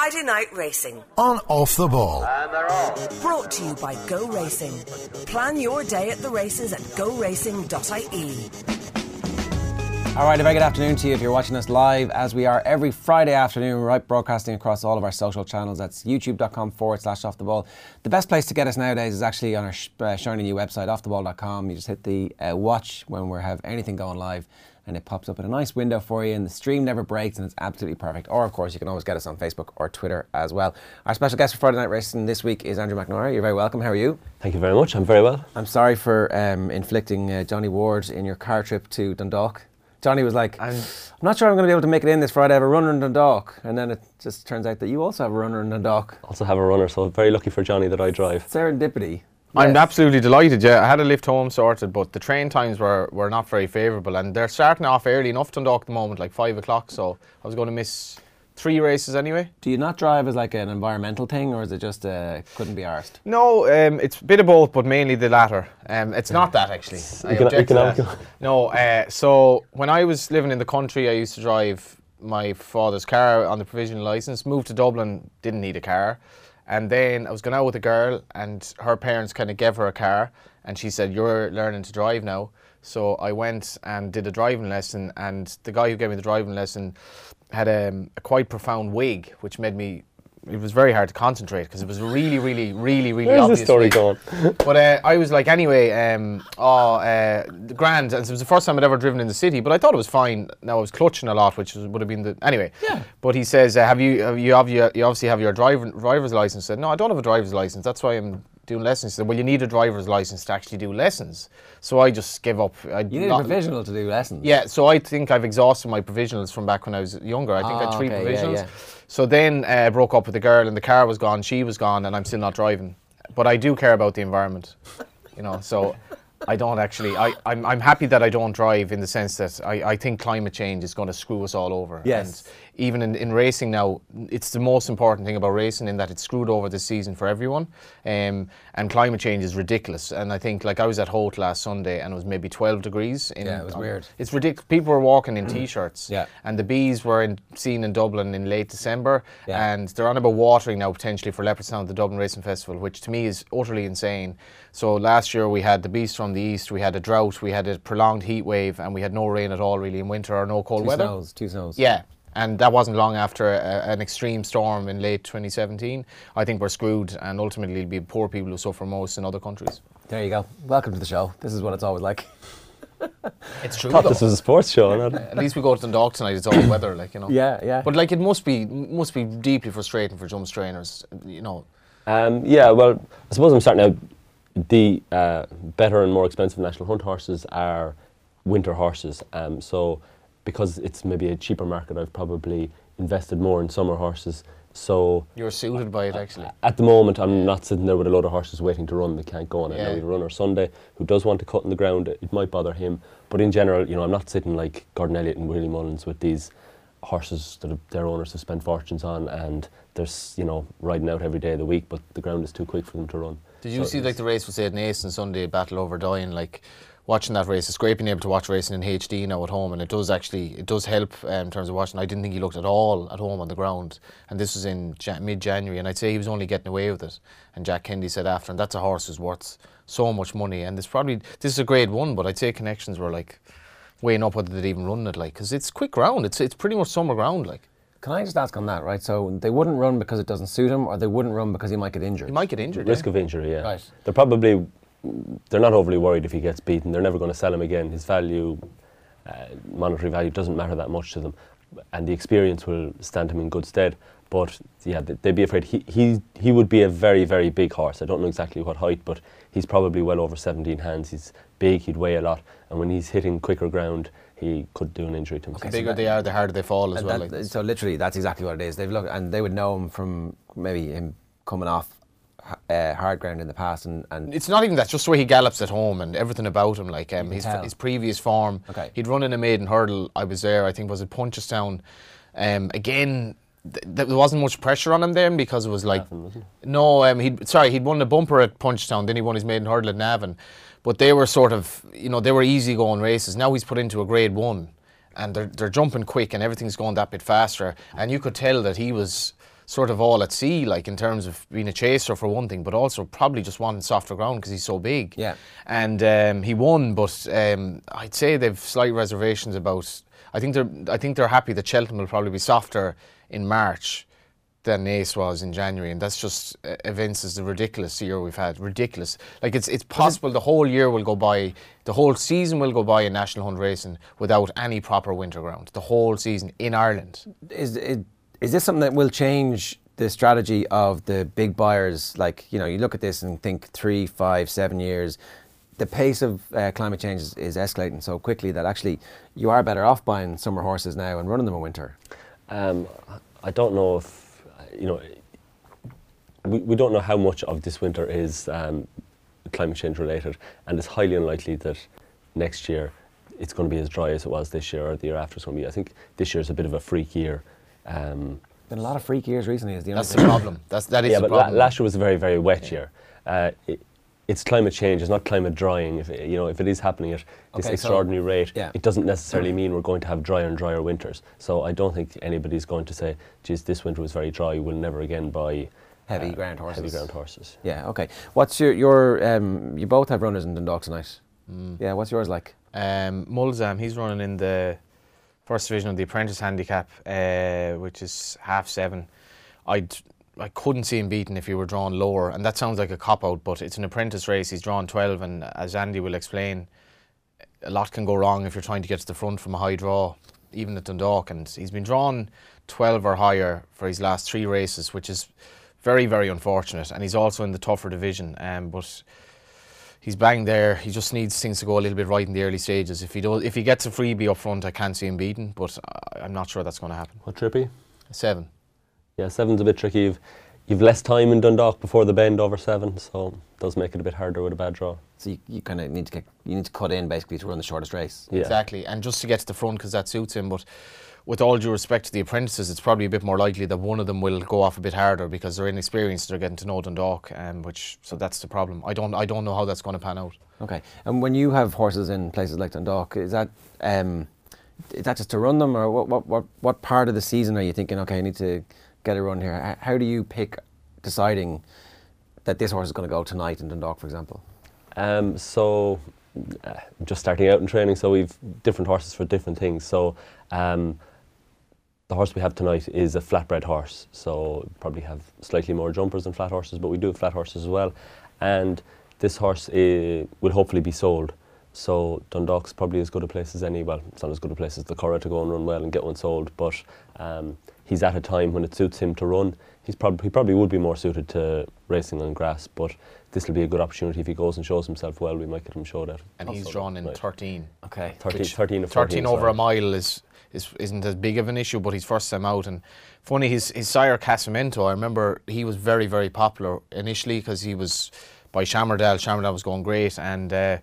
Friday Night Racing. On Off the Ball. And they're off. Brought to you by Go Racing. Plan your day at the races at goracing.ie. All right, a very good afternoon to you if you're watching us live, as we are every Friday afternoon, right, broadcasting across all of our social channels. That's youtube.com forward slash off the ball. The best place to get us nowadays is actually on our sh- uh, shiny new website, offtheball.com. You just hit the uh, watch when we have anything going live, and it pops up in a nice window for you, and the stream never breaks, and it's absolutely perfect. Or, of course, you can always get us on Facebook or Twitter as well. Our special guest for Friday Night Racing this week is Andrew McNamara. You're very welcome. How are you? Thank you very much. I'm very well. I'm sorry for um, inflicting uh, Johnny Ward in your car trip to Dundalk. Johnny was like, I'm, not sure I'm going to be able to make it in this Friday. I have a runner in Dundalk. And then it just turns out that you also have a runner in Dundalk. Also have a runner, so very lucky for Johnny that I drive. Serendipity. I'm absolutely delighted. Yeah, I had a lift home sorted, but the train times were, were not very favourable, and they're starting off early enough to Dundalk at the moment, like five o'clock. So I was going to miss three races anyway. Do you not drive as like an environmental thing, or is it just uh, couldn't be arsed? No, um, it's a bit of both, but mainly the latter. Um, it's not that actually. I Econo- object to that. economical. No, uh, so when I was living in the country, I used to drive my father's car on the provisional license. Moved to Dublin, didn't need a car, and then I was going out with a girl, and her parents kind of gave her a car, and she said, "You're learning to drive now." So I went and did a driving lesson, and the guy who gave me the driving lesson had um, a quite profound wig, which made me. It was very hard to concentrate because it was really, really, really, really Where's obvious. this story going? But uh, I was like, anyway, um, oh, uh, the grand, and it was the first time I'd ever driven in the city. But I thought it was fine. Now I was clutching a lot, which was, would have been the anyway. Yeah. But he says, uh, have you, have you, have you, you obviously have your driver, driver's license? I said, no, I don't have a driver's license. That's why I'm doing lessons. Said, well, you need a driver's license to actually do lessons. So I just gave up. I You need a provisional to do lessons. yeah, so I think I've exhausted my provisionals from back when I was younger. I think I Ah, had three okay, yeah, provisionals. yeah. So then uh, broke up with the girl, and the car was gone. She was gone, and I'm still not driving. But I do care about the environment, you know. So I don't actually. I, I'm, I'm happy that I don't drive in the sense that I, I think climate change is going to screw us all over. Yes. Even in, in racing now, it's the most important thing about racing in that it's screwed over this season for everyone. Um, and climate change is ridiculous. And I think, like, I was at Holt last Sunday and it was maybe 12 degrees. In, Yeah, it was weird. It's ridiculous. People were walking in t-shirts. Yeah. And the bees were in, seen in Dublin in late December. Yeah. And they're on about watering now potentially for Leopardstown at the Dublin Racing Festival, which to me is utterly insane. So last year we had the beast from the east, we had a drought, we had a prolonged heat wave, and we had no rain at all really in winter or no cold Two weather. snows. Two snows. Yeah. And that wasn't long after a, an extreme storm in late 2017. I think we're screwed, and ultimately it'll be poor people who suffer most in other countries. There you go. Welcome to the show. This is what it's always like. It's true. thought this was a sports show, not At least we go to Dundalk tonight. It's all weather, like you know. Yeah, yeah. But like, it must be must be deeply frustrating for jumps trainers. You know, Um, yeah, well, I suppose I'm starting out. The uh, better and more expensive national hunt horses are winter horses. Um, so, because it's maybe a cheaper market, I've probably invested more in summer horses. So, you're suited by it actually. at the moment, I'm not sitting there with a load of horses waiting to run. They can't go on it. Yeah. Now, we have a Sunday who does want to cut in the ground. It might bother him. But in general, you know, I'm not sitting like Gordon Elliott and Willie Mullins with these horses that their owners have spent fortunes on and they're, you know, riding out every day of the week, but the ground is too quick for them to run. Did you So see like the race with Ed Nason Sunday, Battleoverdoyen? Like watching that race, it's great being able to watch racing in HD now at home, and it does actually it does help um, in terms of watching. I didn't think he looked at all at home on the ground, and this was in ja- mid January, and I'd say he was only getting away with it. And Jack Kennedy said after, and that's a horse who's worth so much money, and it's probably this is a grade one, but I'd say connections were like weighing up whether they'd even run it, like because it's quick ground, it's it's pretty much summer ground, like Can I just ask on that, right? So they wouldn't run because it doesn't suit him, or they wouldn't run because he might get injured. he might get injured. Risk yeah. of injury, yeah. Right. They're probably, they're not overly worried if he gets beaten. They're never going to sell him again. His value, uh, monetary value, doesn't matter that much to them. And the experience will stand him in good stead. But yeah, they- they'd be afraid. He, he, he would be a very, very big horse. I don't know exactly what height, but he's probably well over 17 hands. He's big, he'd weigh a lot. And when he's hitting quicker ground, he could do an injury to himself. The bigger they are, the harder they fall as well. that- like. so literally, that's exactly what it is. They've looked, and they would know him from maybe him coming off uh, hard ground in the past, and, and It's not even that, just the way he gallops at home and everything about him, like um, his, tell. his previous form. Okay. He'd run in a maiden hurdle, I was there, I think was it Punchestown. Um, again, th- there wasn't much pressure on him then because it was like. No, um, he'd, sorry, he'd won the bumper at Punchestown, then he won his maiden hurdle at Navan. But they were sort of, you know, they were easy going races. Now he's put into a grade one and they're, they're jumping quick and everything's going that bit faster. And you could tell that he was sort of all at sea, like in terms of being a chaser for one thing, but also probably just wanting softer ground because he's so big. Yeah. And um, he won, but um, I'd say they've slight reservations about. I think they're. I think they're happy that Cheltenham will probably be softer in March than Naas was in January, and that's just uh, evinces the ridiculous year we've had. Ridiculous. Like it's it's possible the whole year will go by, the whole season will go by in National Hunt racing without any proper winter ground. The whole season in Ireland. is, is is this something that will change the strategy of the big buyers? Like you know, you look at this and think three, five, seven years. The pace of uh, climate change is, is escalating so quickly that actually you are better off buying summer horses now and running them in winter. Um, I don't know if, you know, we, we don't know how much of this winter is um, climate change related, and it's highly unlikely that next year it's going to be as dry as it was this year or the year after it's going to be. I think this year is a bit of a freak year. Um, Been a lot of freak years recently. Is the only That's the problem. That's that is yeah, the but la- last year was a very, very wet year. Uh, it, it's climate change. It's not climate drying. If it, you know, if it is happening at this Okay, so- extraordinary rate, yeah. it doesn't necessarily mean we're going to have drier and drier winters. So I don't think anybody's going to say, "Geez, this winter was very dry. We'll never again buy Heavy uh, ground horses. Heavy ground horses. Yeah. Okay. What's your your um? You both have runners in Dundalk tonight. Mm. Yeah. What's yours like? Um, Mulzam, he's running in the first division of the apprentice handicap, uh, which is half seven. I'd I couldn't see him beaten if he were drawn lower, and that sounds like a cop out, but it's an apprentice race. He's drawn twelve, and as Andy will explain, a lot can go wrong if you're trying to get to the front from a high draw, even at Dundalk. And he's been drawn twelve or higher for his last three races, which is very very unfortunate. And he's also in the tougher division, um, but he's bang there. He just needs things to go a little bit right in the early stages. If he does, if he gets a freebie up front, I can't see him beaten, but I- I'm not sure that's going to happen. What trippy? Seven. Yeah, seven's a bit tricky. You've, you've less time in Dundalk before the bend over seven, so it does make it a bit harder with a bad draw. So you, you kind of need to get you need to cut in basically to run the shortest race. Yeah. Exactly, and just to get to the front because that suits him. But with all due respect to the apprentices, it's probably a bit more likely that one of them will go off a bit harder because they're inexperienced. They're getting to know Dundalk, um, which so that's the problem. I don't I don't know how that's going to pan out. Okay. And when you have horses in places like Dundalk, is that um, is that just to run them, or what what what what part of the season are you thinking? Okay, I need to get a run here. How do you pick deciding that this horse is going to go tonight in Dundalk, for example? Um, so, uh, just starting out in training, so we've different horses for different things. So, um, the horse we have tonight is a flatbred horse, so probably have slightly more jumpers than flat horses, but we do have flat horses as well. And this horse i will hopefully be sold. So Dundalk's probably as good a place as any. Well, it's not as good a place as the Curragh to go and run well and get one sold, but um, he's at a time when it suits him to run. He's probably he probably would be more suited to racing on grass, but this will be a good opportunity if he goes and shows himself well. We might get him showed out. And he's drawn in right. 13. Okay. 13, 13 of 14, 13 over sorry. a mile is, is isn't as big of an issue, but he's first time out. And funny, his his sire Casamento, I remember he was very very popular initially because he was by Shamardal. Shamardal was going great, and uh,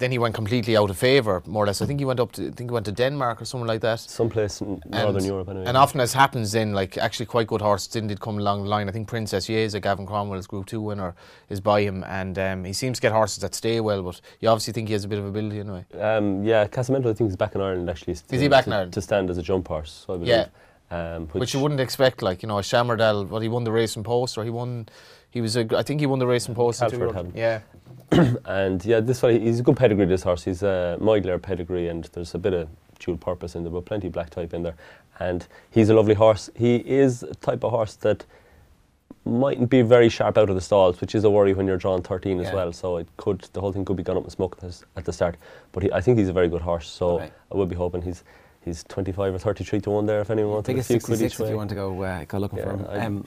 then he went completely out of favour, more or less. I think he went up to I think he went to Denmark or something like that. Someplace in Northern Europe, anyway. And often as happens then, like actually quite good horses then did come along the line. I think Princess Yeza, Gavin Cromwell's Group 2 winner, is by him. And um, he seems to get horses that stay well, but you obviously think he has a bit of ability anyway. Um, yeah, Casamento, I think, is back in Ireland actually. Is he back to, in Ireland? To stand as a jump horse, so I believe. Yeah. Um, Which you wouldn't expect, like, you know, a Shamardal, what he won the Racing Post, or he won, he was, a, I think he won the Racing Post. in two Calford years. had him. Yeah. And yeah, this one, he's a good pedigree, this horse. He's a Moidler pedigree, and there's a bit of dual purpose in there, but plenty of black type in there. And he's a lovely horse. He is a type of horse that mightn't be very sharp out of the stalls, which is a worry when you're drawing 13 as well. So it could, the whole thing could be gone up in smoke at the, start. But he, I think he's a very good horse, so Okay. I would be hoping he's he's 25 or 33 to 1 there if anyone wanted a Biggest few quid 66 if you want to go uh, go looking for him. Um,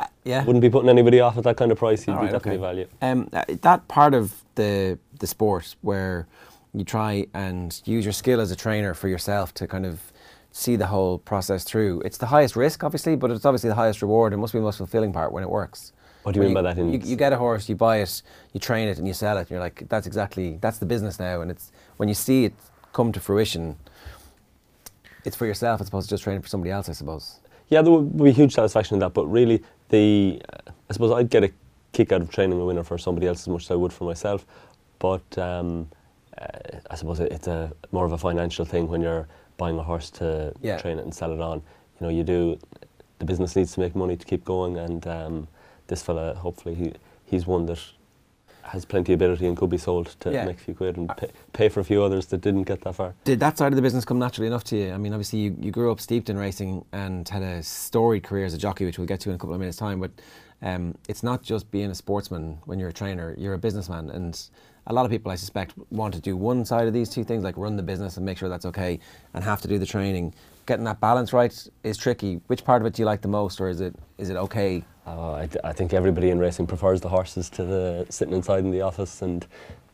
uh, yeah. wouldn't be putting anybody off at that kind of price. Be right, definitely okay. value. Um, uh, that part of the the sport where you try and use your skill as a trainer for yourself to kind of see the whole process through. It's the highest risk, obviously, but it's obviously the highest reward. It must be the most fulfilling part when it works. What do you mean by that in- You, you get a horse, you buy it, you train it, and you sell it. And you're like, that's exactly that's the business now. And it's when you see it come to fruition, it's for yourself as opposed to just training for somebody else, I suppose. Yeah, there would be huge satisfaction in that, but really, the I suppose I'd get a kick out of training a winner for somebody else as much as I would for myself. But um, uh, I suppose it- it's a more of a financial thing when you're buying a horse to Yeah. train it and sell it on. You know, you do the business needs to make money to keep going, and um, this fella, hopefully, he he's one that has plenty of ability and could be sold to Yeah. make a few quid and pay, pay for a few others that didn't get that far. Did that side of the business come naturally enough to you? I mean, obviously, you, you grew up steeped in racing and had a storied career as a jockey, which we'll get to in a couple of minutes' time. But um, it's not just being a sportsman when you're a trainer, you're a businessman. And a lot of people, I suspect, want to do one side of these two things, like run the business and make sure that's okay, and have to do the training. Getting that balance right is tricky. Which part of it do you like the most, or is it is it okay? Uh, I, I think everybody in racing prefers the horses to the sitting inside in the office and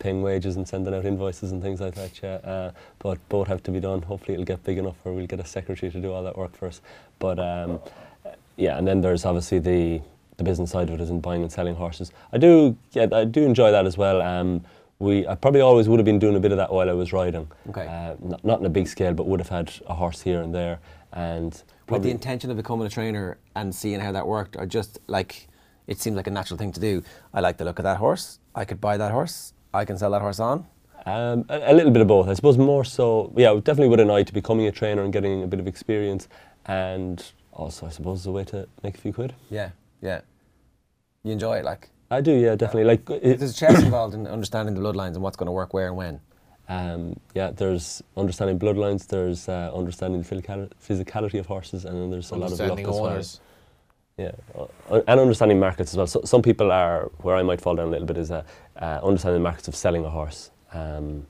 paying wages and sending out invoices and things like that. Yeah, uh, but both have to be done. Hopefully, it'll get big enough where we'll get a secretary to do all that work for us. But um, yeah, and then there's obviously the the business side of it is in buying and selling horses. I do, yeah, I do enjoy that as well. Um, we, I probably always would have been doing a bit of that while I was riding. Okay. Uh, not, not in a big scale, but would have had a horse here and there, and With the intention of becoming a trainer and seeing how that worked, or just like it seemed like a natural thing to do. I like the look of that horse. I could buy that horse. I can sell that horse on. Um, a, a little bit of both, I suppose. More so, yeah, definitely with an eye to becoming a trainer and getting a bit of experience, and also, I suppose, a way to make a few quid. Yeah, yeah. You enjoy it, like. I do, yeah, definitely. Like, it, There's chess involved in understanding the bloodlines and what's going to work where and when. um, yeah, there's understanding bloodlines, there's uh, understanding the physicality of horses, and then there's a lot of luck as well. Yeah, uh, and understanding markets as well. So, some people are where I might fall down a little bit is uh, uh, understanding the markets of selling a horse. Um,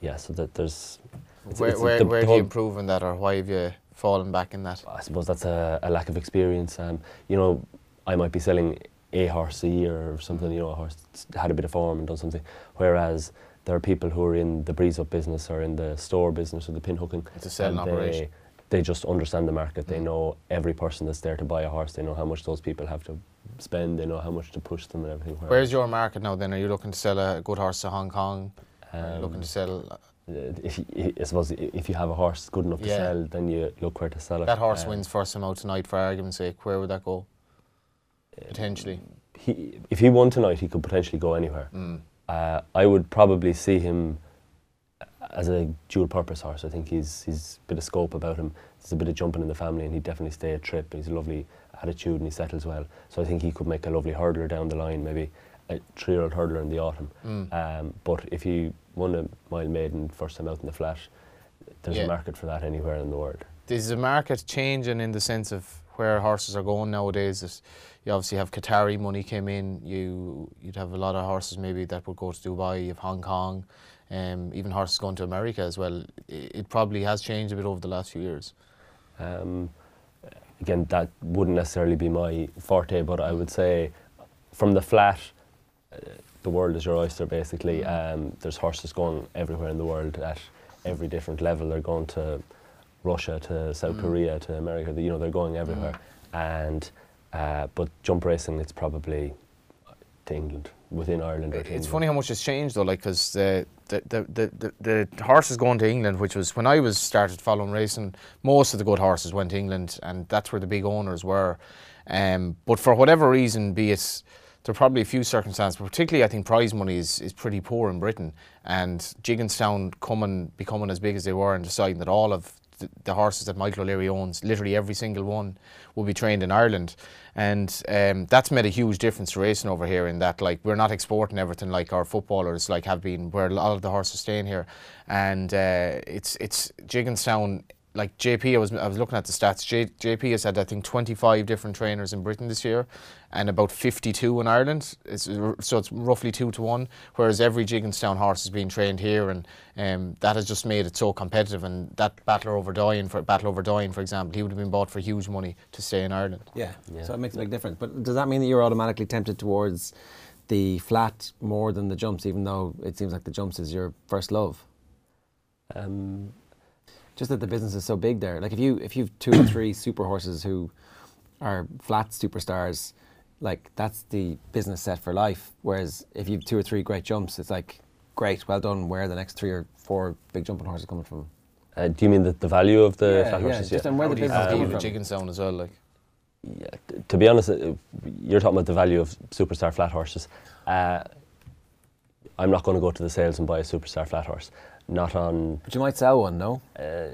yeah, so that there's. it's- Where, it's where, the where do you improve in that, or why have you fallen back in that? I suppose that's a, a lack of experience. Um, you know, I might be selling a horse a year or something. You know, a horse had a bit of form and done something. Whereas there are people who are in the breeze up business or in the store business or the pin hooking. It's a selling operation. They, they just understand the market. They Mm. know every person that's there to buy a horse. They know how much those people have to spend. They know how much to push them and everything. Where's your market now then? Are you looking to sell a good horse to Hong Kong? Um, looking to sell Uh, if you, I suppose if you have a horse good enough to sell, then you look where to sell it. that horse Um, wins first time out tonight for argument's sake? Where would that go? Potentially. He, if he won tonight, he could potentially go anywhere. Mm. Uh, I would probably see him as a dual purpose horse. I think he's he's a bit of scope about him. There's a bit of jumping in the family, and he'd definitely stay a trip. He's a lovely attitude, and he settles well. So I think he could make a lovely hurdler down the line, maybe a three-year-old hurdler in the autumn. Mm. Um, but if he won a mile maiden first time out in the flat, there's Yeah. a market for that anywhere in the world. Is the market changing in the sense of where horses are going nowadays? You obviously have Qatari money came in. You you'd have a lot of horses maybe that would go to Dubai. You have Hong Kong, um, even horses going to America as well. It, it probably has changed a bit over the last few years. Um, again, that wouldn't necessarily be my forte, but I would say from the flat, uh, the world is your oyster basically. Um, there's horses going everywhere in the world at every different level. They're going to Russia, to South Mm. Korea, to America. You know, they're going everywhere. And uh, but jump racing, it's probably to England, within Ireland. It's England. funny how much it's changed though, like because the the, the, the the horses going to England, which was when I was started following racing, most of the good horses went to England, and that's where the big owners were. Um, but for whatever reason, be it there are probably a few circumstances, but particularly I think prize money is, is pretty poor in Britain, and Gigginstown coming becoming as big as they were and deciding that all of the, the horses that Michael O'Leary owns, literally every single one, will be trained in Ireland, and um, that's made a huge difference to racing over here. In that, like, we're not exporting everything like our footballers like have been, where a lot of the horses staying here, and uh, it's it's Gigginstown. Like JP, I was I was looking at the stats. J, JP has had I think 25 different trainers in Britain this year, and about 52 in Ireland. It's, so it's roughly two to one. Whereas every Gigginstown horse is being trained here, and um, that has just made it so competitive. And that Battler over Dying, for Battleoverdoyen, for example, he would have been bought for huge money to stay in Ireland. Yeah. Yeah. So it makes a big difference. But does that mean that you're automatically tempted towards the flat more than the jumps, even though it seems like the jumps is your first love? Um, Just that the business is so big there. Like if you if you've two or three super horses who are flat superstars, like that's the business set for life. Whereas if you've two or three great jumps, it's like great, well done. Where are the next three or four big jumping horses coming from? uh, do you mean the, the value of the Yeah, flat yeah, horses? just and where How the do you business is compete coming with from. Gigginstown as well? Like, Yeah, t- to be honest, uh, you're talking about the value of superstar flat horses. Uh, I'm not going to go to the sales and buy a superstar flat horse. Not on. But you might sell one, no? Uh,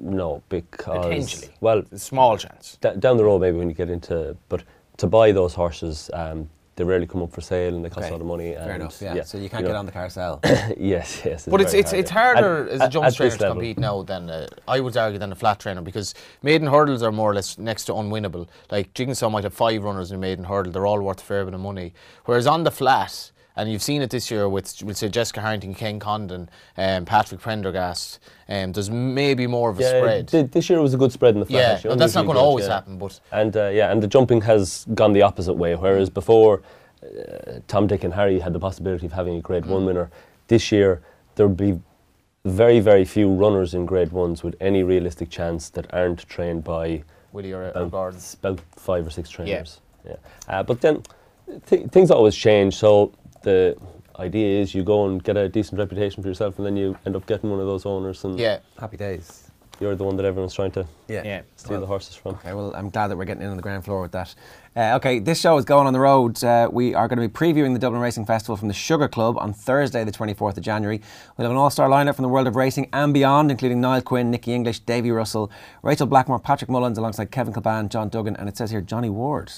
No, because Potentially. well, Small chance. d- down the road maybe when you get into, but to buy those horses, um, they rarely come up for sale and they cost Okay. a lot of money. Fair and, enough. Yeah. So you can't know, get on the carousel. yes, yes. But it's it's, hard, it's harder At- as a jump at trainer this to level. compete now than uh, I would argue than a flat trainer because maiden hurdles are more or less next to unwinnable. Like Jigsaw might have five runners in a maiden hurdle; they're all worth a fair bit of money. Whereas on the flat, and you've seen it this year with, with say Jessica Harrington, Ken Condon, um, Patrick Prendergast. Um, there's maybe more of a Yeah, spread. thi- this year was a good spread in the flat. yeah, actually, no, that's not going to always yeah. happen, but And uh, yeah, and the jumping has gone the opposite way. Whereas before, uh, Tom, Dick, and Harry had the possibility of having a Grade One winner. This year, there would be very, very few runners in Grade Ones with any realistic chance that aren't trained by Willie or, about, Gordon. about five or six trainers. Yeah. Uh, but then th- things always change. So the idea is you go and get a decent reputation for yourself, and then you end up getting one of those owners, and Yeah, Happy days. you're the one that everyone's trying to Yeah. yeah. steal Well, the horses from. Okay, well, I'm glad that we're getting in on the ground floor with that. Uh, okay, this show is going on the road. Uh, we are going to be previewing the Dublin Racing Festival from the Sugar Club on Thursday, the 24th of January. We'll have an all star lineup from the world of racing and beyond, including Niall Quinn, Nicky English, Davy Russell, Rachel Blackmore, Patrick Mullins, alongside Kevin Kilban, John Duggan, and it says here Johnny Ward.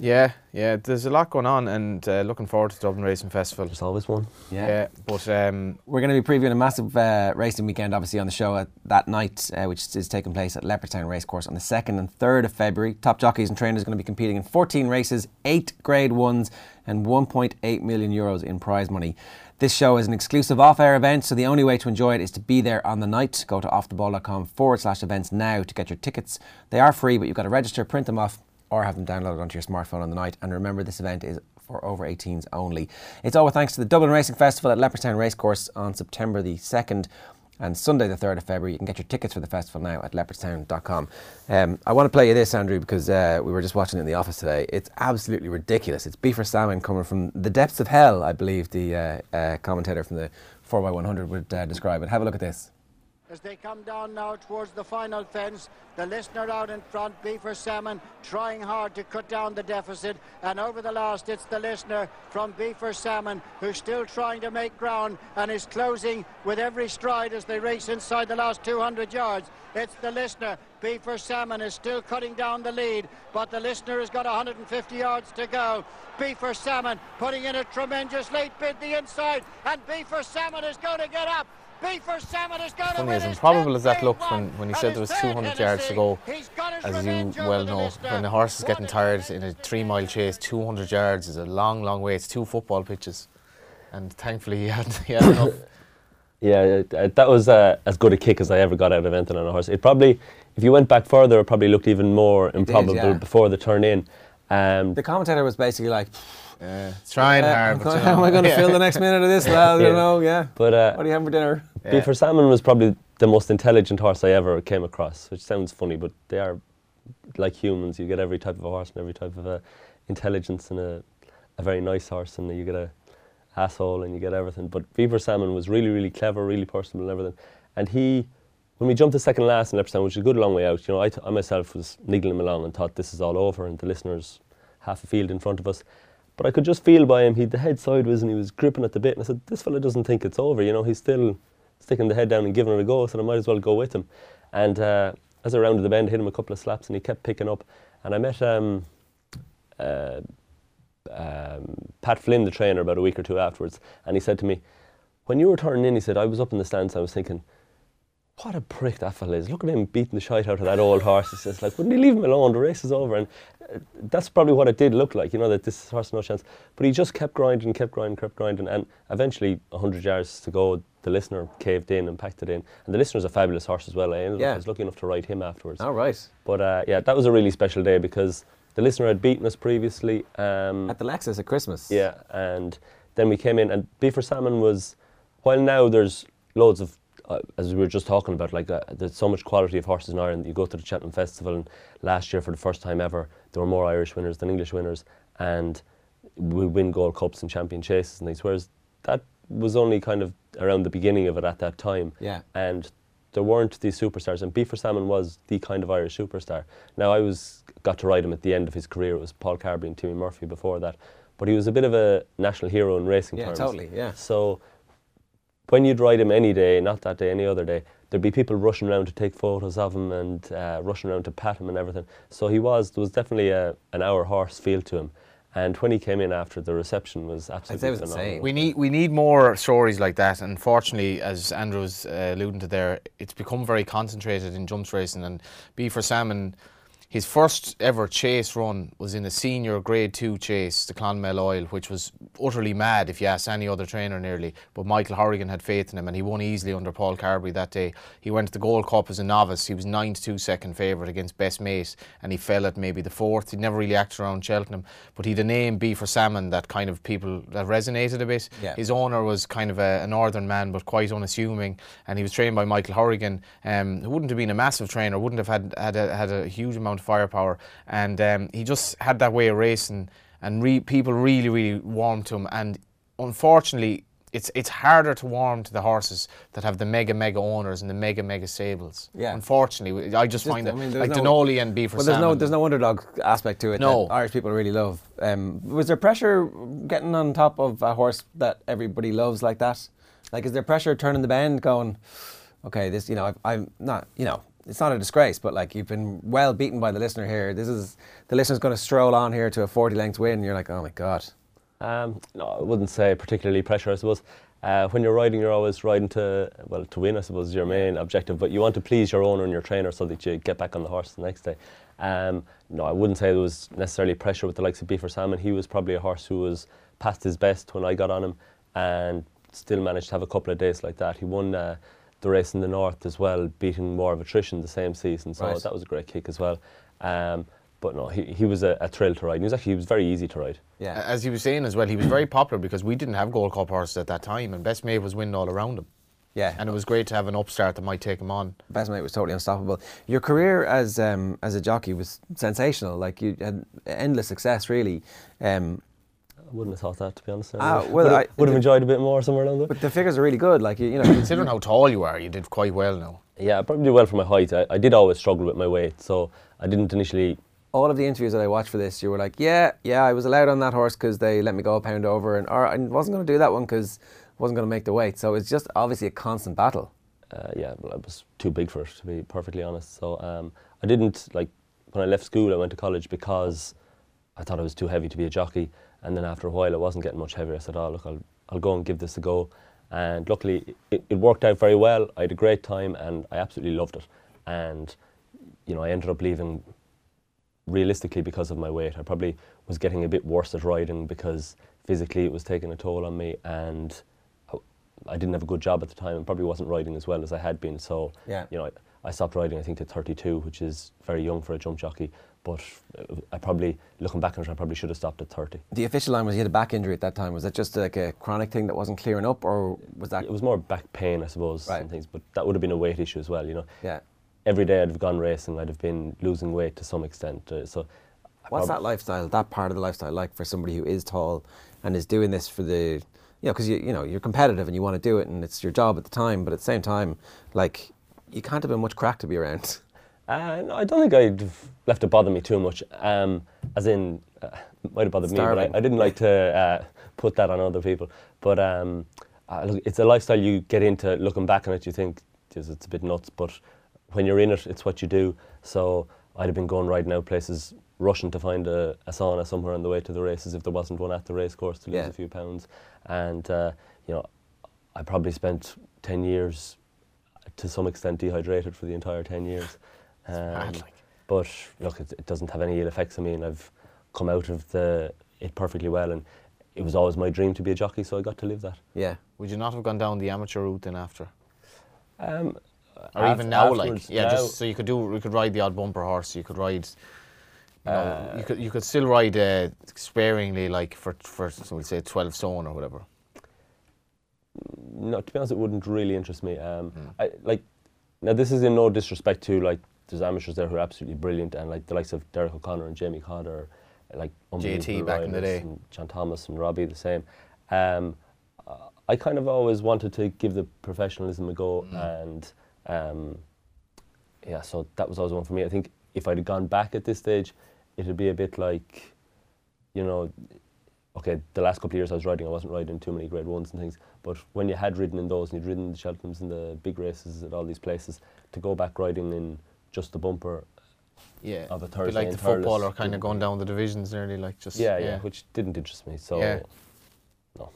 Yeah, yeah. There's a lot going on, and uh, looking forward to the Dublin Racing Festival. There's always one. Yeah, but um, We're going to be previewing a massive uh, racing weekend, obviously, on the show at that night, uh, which is taking place at Leopardstown Racecourse on the 2nd and 3rd of February. Top jockeys and trainers are going to be competing in 14 races, 8 grade ones, and 1.8 million euros in prize money. This show is an exclusive off air event, so the only way to enjoy it is to be there on the night. Go to offtheball.com forward slash events now to get your tickets. They are free, but you've got to register, print them off, or have them downloaded onto your smartphone on the night. And remember, this event is for over 18s only. It's all thanks to the Dublin Racing Festival at Leopardstown Racecourse on September the 2nd and Sunday the 3rd of February. You can get your tickets for the festival now at leopardstown.com. Um, I want to play you this, Andrew, because uh, we were just watching it in the office today. It's absolutely ridiculous. It's beef or salmon coming from the depths of hell, I believe the uh, uh, commentator from the 4x100 would uh, describe it. Have a look at this. As they come down now towards the final fence, the listener out in front, Beef or Salmon, trying hard to cut down the deficit. And over the last, it's the listener from Beef or Salmon who's still trying to make ground and is closing with every stride as they race inside the last 200 yards. It's the listener. Beef or Salmon is still cutting down the lead, but the listener has got 150 yards to go. Beef or Salmon putting in a tremendous late bid the inside, and Beef or Salmon is going to get up. Beef or Salmon is going funny as improbable as that grade looked when, when he said there was 200 yards to go. He's got his As you well know, when the horse is getting tired in a three mile chase, 200 yards is a long, long way. It's two football pitches. And thankfully, he had, he had enough. Yeah, uh, that was uh, as good a kick as I ever got out of anything on a horse. It probably, if you went back further, it probably looked even more improbable yeah. before the turn in. Um, The commentator was basically like, Yeah, trying uh, hard. but, How am I going to fill the next minute of this? Well, you Yeah. know, yeah. but uh, What are you having for dinner? Yeah. Beef or Salmon was probably the most intelligent horse I ever came across, which sounds funny, but they are like humans. You get every type of a horse and every type of a intelligence and a, a very nice horse, and you get a asshole and you get everything. But Beef or Salmon was really, really clever, really personable and everything. And he, when we jumped to second last in Leopardstown, which is a good long way out, you know, I, I myself was niggling him along and thought this is all over, and the listeners half a field in front of us. But I could just feel by him, he'd the head sideways and he was gripping at the bit. And I said, This fella doesn't think it's over, you know, he's still sticking the head down and giving it a go, so I might as well go with him. And uh, as I rounded the bend, I hit him a couple of slaps and he kept picking up. And I met um, uh, um, Pat Flynn, the trainer, about a week or two afterwards, and he said to me, When you were turning in, he said, I was up in the stands, I was thinking, what a prick that fella is. Look at him beating the shite out of that old horse. He says, like, wouldn't he leave him alone? The race is over. And uh, that's probably what it did look like, you know, that this horse no chance. But he just kept grinding, kept grinding, kept grinding. And eventually, 100 yards to go, the listener caved in and packed it in. And the listener's a fabulous horse as well. I, ended Yeah. up, I was lucky enough to ride him afterwards. All right. But uh, yeah, that was a really special day because the listener had beaten us previously. Um, At the Lexus at Christmas. yeah, and then we came in, and Beef or Salmon was, while now there's loads of, uh, as we were just talking about, like uh, there's so much quality of horses in Ireland. You go to the Cheltenham Festival, and last year for the first time ever, there were more Irish winners than English winners, and we win Gold Cups and Champion Chases and things. Whereas that was only kind of around the beginning of it at that time. Yeah. And there weren't these superstars, and Beef or Salmon was the kind of Irish superstar. Now I was got to ride him at the end of his career. It was Paul Carberry and Timmy Murphy before that, but he was a bit of a national hero in racing Yeah, terms. totally, yeah. So when you'd ride him any day, not that day, any other day, there'd be people rushing around to take photos of him and uh, rushing around to pat him and everything. So he was there was definitely a, an hour horse feel to him. And when he came in after, the reception was absolutely was phenomenal. insane. We need we need more stories like that. Unfortunately, as Andrew was uh, alluding to there, it's become very concentrated in jumps racing. And Beef or Salmon, his first ever chase run was in a senior Grade Two chase, the Clonmel Oil, which was utterly mad if you ask any other trainer nearly. But Michael Hourigan had faith in him, and he won easily under Paul Carberry that day. He went to the Gold Cup as a novice. He was nine to two second favourite against Best Mate, and he fell at maybe the fourth. He never really acted around Cheltenham, but he had a name Beef or Salmon that kind of people that resonated a bit. Yeah. His owner was kind of a, a northern man, but quite unassuming, and he was trained by Michael Hourigan, um, who wouldn't have been a massive trainer, wouldn't have had had a, had a huge amount firepower, and um, he just had that way of racing, and re- people really, really warmed to him, and unfortunately. It's, it's harder to warm to the horses that have the mega mega owners and the mega mega stables. Yeah. Unfortunately, I just, Just- find I that mean, there's like no- Danoli and Beaver Well, there's no there's no underdog aspect to it No. that Irish people really love. Um, was there pressure getting on top of a horse that everybody loves like that? Like, is there pressure turning the bend, going, okay, this, you know, I've, I'm not, you know, it's not a disgrace, but like you've been well beaten by the listener here. This is the listener's going to stroll on here to a 40 length win. You're like, oh my god. Um, no, I wouldn't say particularly pressure. I suppose uh, when you're riding, you're always riding to well to win. I suppose is your main objective, but you want to please your owner and your trainer so that you get back on the horse the next day. Um, no, I wouldn't say there was necessarily pressure with the likes of Beef or Salmon. He was probably a horse who was past his best when I got on him, and still managed to have a couple of days like that. He won. Uh, the race in the north as well, beating War of Attrition the same season, so Right. that was a great kick as well. Um, but no, he, he was a, a thrill to ride. He was actually he was very easy to ride. Yeah. As he was saying as well, he was very popular because we didn't have Gold Cup horses at that time, and Best Mate was winning all around him. Yeah. And it was great to have an upstart that might take him on. Best mate was totally unstoppable. Your career as um, as a jockey was sensational. Like you had endless success, really. Um, I wouldn't have thought that, to be honest. Ah, would, well, have, I- would have enjoyed a bit more somewhere along there. but the figures are really good. Like you, you know, Considering how tall you are, you did quite well now. Yeah, I probably did well for my height. I, I did always struggle with my weight, so I didn't initially. all of the interviews that I watched for this, you were like, yeah, yeah, I was allowed on that horse because they let me go a pound over, and or I wasn't going to do that one because I wasn't going to make the weight. So it's just obviously a constant battle. Uh, yeah, well, I was too big for it, to be perfectly honest. So um, I didn't like when I left school. I went to college because I thought I was too heavy to be a jockey, and then after a while, it wasn't getting much heavier. I said, "Oh, look, I'll I'll go and give this a go." And luckily, it, it worked out very well. I had a great time, and I absolutely loved it. And you know, I ended up leaving realistically because of my weight. I probably was getting a bit worse at riding because physically it was taking a toll on me and I- didn't have a good job at the time and probably wasn't riding as well as I had been. So, Yeah. you know, I, I stopped riding I think at 32, which is very young for a jump jockey. But uh, I probably, looking back on it, I probably should have stopped at 30. The official line was you had a back injury at that time. Was that just like a chronic thing that wasn't clearing up, or was that? It was more back pain, I suppose, Right. and things. But that would have been a weight issue as well, you know. yeah. Every day I'd have gone racing, I'd have been losing weight to some extent. Uh, so, I What's that lifestyle? That part of the lifestyle like for somebody who is tall and is doing this for the, you know, because you you know you're competitive and you want to do it and it's your job at the time, but at the same time, like you can't have been much crack to be around. Uh, no, I don't think I'd have left it bother me too much. Um, as in, uh, it might have bothered me, but I, I didn't like to uh, put that on other people. But um, uh, look, it's a lifestyle you get into. Looking back on it, you think "Jeez, it's a bit nuts, but when you're in it, it's what you do. So I'd have been going riding out places, rushing to find a, a sauna somewhere on the way to the races if there wasn't one at the race course to lose Yeah. a few pounds. And uh, you know, I probably spent ten years to some extent dehydrated for the entire 10 years. Um, like. But look, it, it doesn't have any ill effects on me, and I've come out of the it perfectly well. And it was always my dream to be a jockey, so I got to live that. Yeah. Would you not have gone down the amateur route then after? Um, Or af- even now, like, yeah, now- just so you could do, you could ride the odd bumper horse, you could ride, you know, Uh, you could, you could still ride uh, sparingly, like for, for, we'll say 12 stone or whatever. no, to be honest, it wouldn't really interest me. Um, I like now. This is in no disrespect to like there's amateurs there who are absolutely brilliant, and like the likes of Derek O'Connor and Jamie Codd are like unbelievable back in the day. and John Thomas and Robbie the same. Um, I kind of always wanted to give the professionalism a go, and um, yeah, so that was always one for me. I think if I'd have gone back at this stage, it'd be a bit like, you know, okay, the last couple of years I was riding, I wasn't riding too many grade ones and things. But when you had ridden in those and you'd ridden the Cheltenhams and the big races at all these places, to go back riding in just the bumper, Yeah. Of a Bit Thursday like the Thurles footballer kind of going down the divisions nearly, like just. yeah, yeah, which didn't interest me. So, Yeah. no.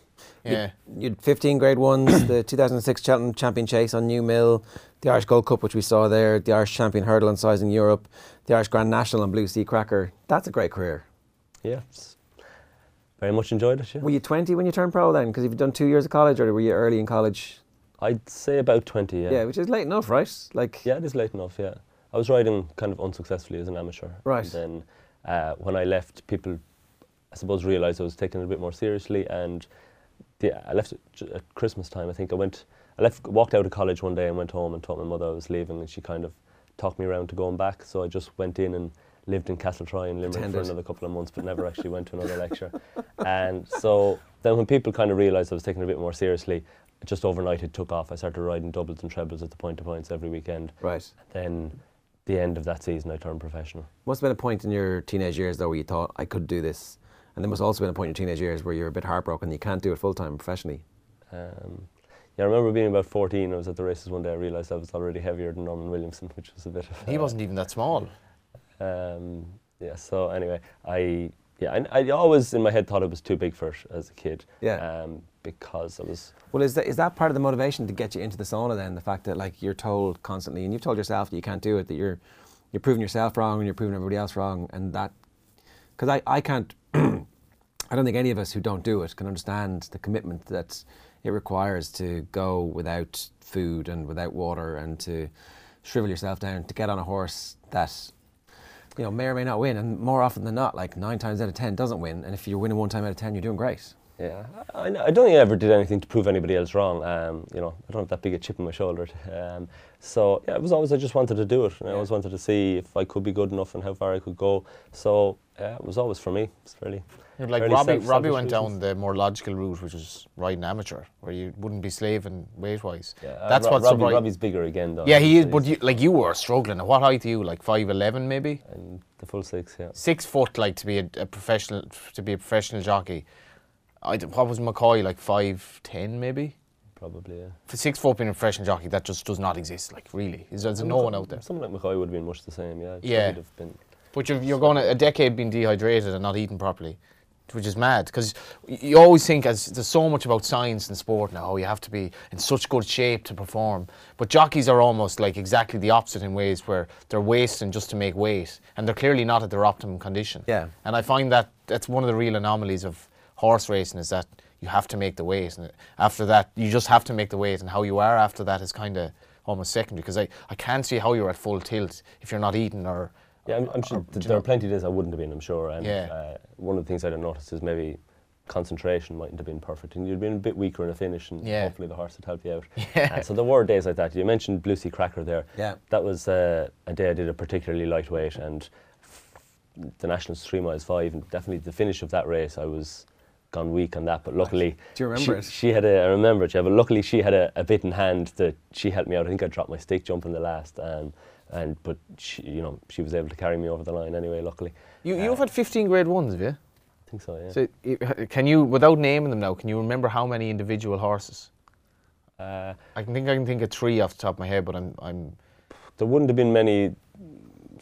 yeah. You'd 15 grade ones, the 2006 Cheltenham Champion Chase on Newmill, the Irish Gold Cup, which we saw there, the Irish Champion Hurdle and Sizing Europe, the Irish Grand National and Bluesea Cracker. That's a great career. Yeah, very much enjoyed it. Yeah. Were you 20 when you turned pro then? Because you've done two years of college, or were you early in college? I'd say about 20, yeah. Yeah, which is late enough, right? Like, Yeah, it is late enough, yeah. I was riding kind of unsuccessfully as an amateur. Right. And then uh, when I left, people, I suppose, realised I was taking it a bit more seriously. And the, I left at, Christmas time. I think I went, I left, walked out of college one day and went home and told my mother I was leaving. And she kind of talked me around to going back. So I just went in and lived in Castletroy in Limerick Attended. for another couple of months, but never actually went to another lecture. And so then when people kind of realised I was taking it a bit more seriously, just overnight it took off. I started riding doubles and trebles at the point to points every weekend. right. Then the end of that season, I turned professional. Must have been a point in your teenage years, though, where you thought, I could do this. And there must also been a point in your teenage years where you're a bit heartbroken and you can't do it full time professionally. Um, yeah, I remember being about 14. I was at the races one day. I realised I was already heavier than Norman Williamson, which was a bit of. He uh, wasn't even that small. Um, yeah. So anyway, I yeah, I, I always in my head thought it was too big for it as a kid. Yeah. Um, because I was. Well, is that, is that part of the motivation to get you into the sauna then? The fact that like you're told constantly, and you've told yourself that you can't do it, that you're you're proving yourself wrong and you're proving everybody else wrong, and that because I, I can't, I don't think any of us who don't do it can understand the commitment that it requires to go without food and without water and to shrivel yourself down to get on a horse that you know may or may not win, and more often than not, like nine times out of ten doesn't win, and if you're winning one time out of ten, you're doing great. Yeah, I, I don't think I ever did anything to prove anybody else wrong. Um, you know, I don't have that big a chip on my shoulder. Um, so yeah, it was always I just wanted to do it, and I always wanted to see if I could be good enough and how far I could go. So yeah, it was always for me. It's fairly. You're Like Robbie, Robbie went down the more logical route, which was riding amateur, where you wouldn't be slaving weight wise. Yeah, uh, That's Ro- what's Robbie. Robbie's bigger again though. Yeah, he is, but you, like you were struggling. What height are you? Like five eleven, maybe and the full six, yeah. six foot. Like to be a, a professional, to be a professional jockey. I d- what was McCoy like five ten, maybe. Probably, yeah. For six foot being a professional jockey, that just does not exist. Like really, there's, there's no one out there. Someone like McCoy would have been much the same, yeah. So Yeah. he'd have been. But you're, you're going to, a decade being dehydrated and not eating properly, which is mad. Because you always think as there's so much about science in sport now, you have to be in such good shape to perform. But jockeys are almost like exactly the opposite in ways where they're wasting just to make weight, and they're clearly not at their optimum condition. Yeah. And I find that that's one of the real anomalies of horse racing is that you have to make the weight, and after that you just have to make the weight, and how you are after that is kind of almost secondary. Because I, I can't see how you're at full tilt if you're not eating or. Yeah, I'm, I'm sure or- th- do you there are plenty of days I wouldn't have been, I'm sure. And Yeah. uh, one of the things I don't notice is maybe concentration mightn't have been perfect. And you'd been a bit weaker in a finish, and Yeah. hopefully the horse would help you out. Yeah. Uh, so there were days like that. You mentioned Bluesea Cracker there. Yeah. That was uh, a day I did a particularly lightweight, and f- the Nationals three miles five, and definitely the finish of that race, I was gone weak on that. But luckily, Do you remember she, it? she had a. I remember it. Yeah, but luckily she had a, a bit in hand that she helped me out. I think I dropped my stick jump in the last, um, and but she, you know, she was able to carry me over the line anyway. Luckily, You, you've had 15 grade ones, have you? I think so. Yeah. So, can you, without naming them now, can you remember how many individual horses? Uh, I can think I can think of three off the top of my head, but I'm I'm there wouldn't have been many.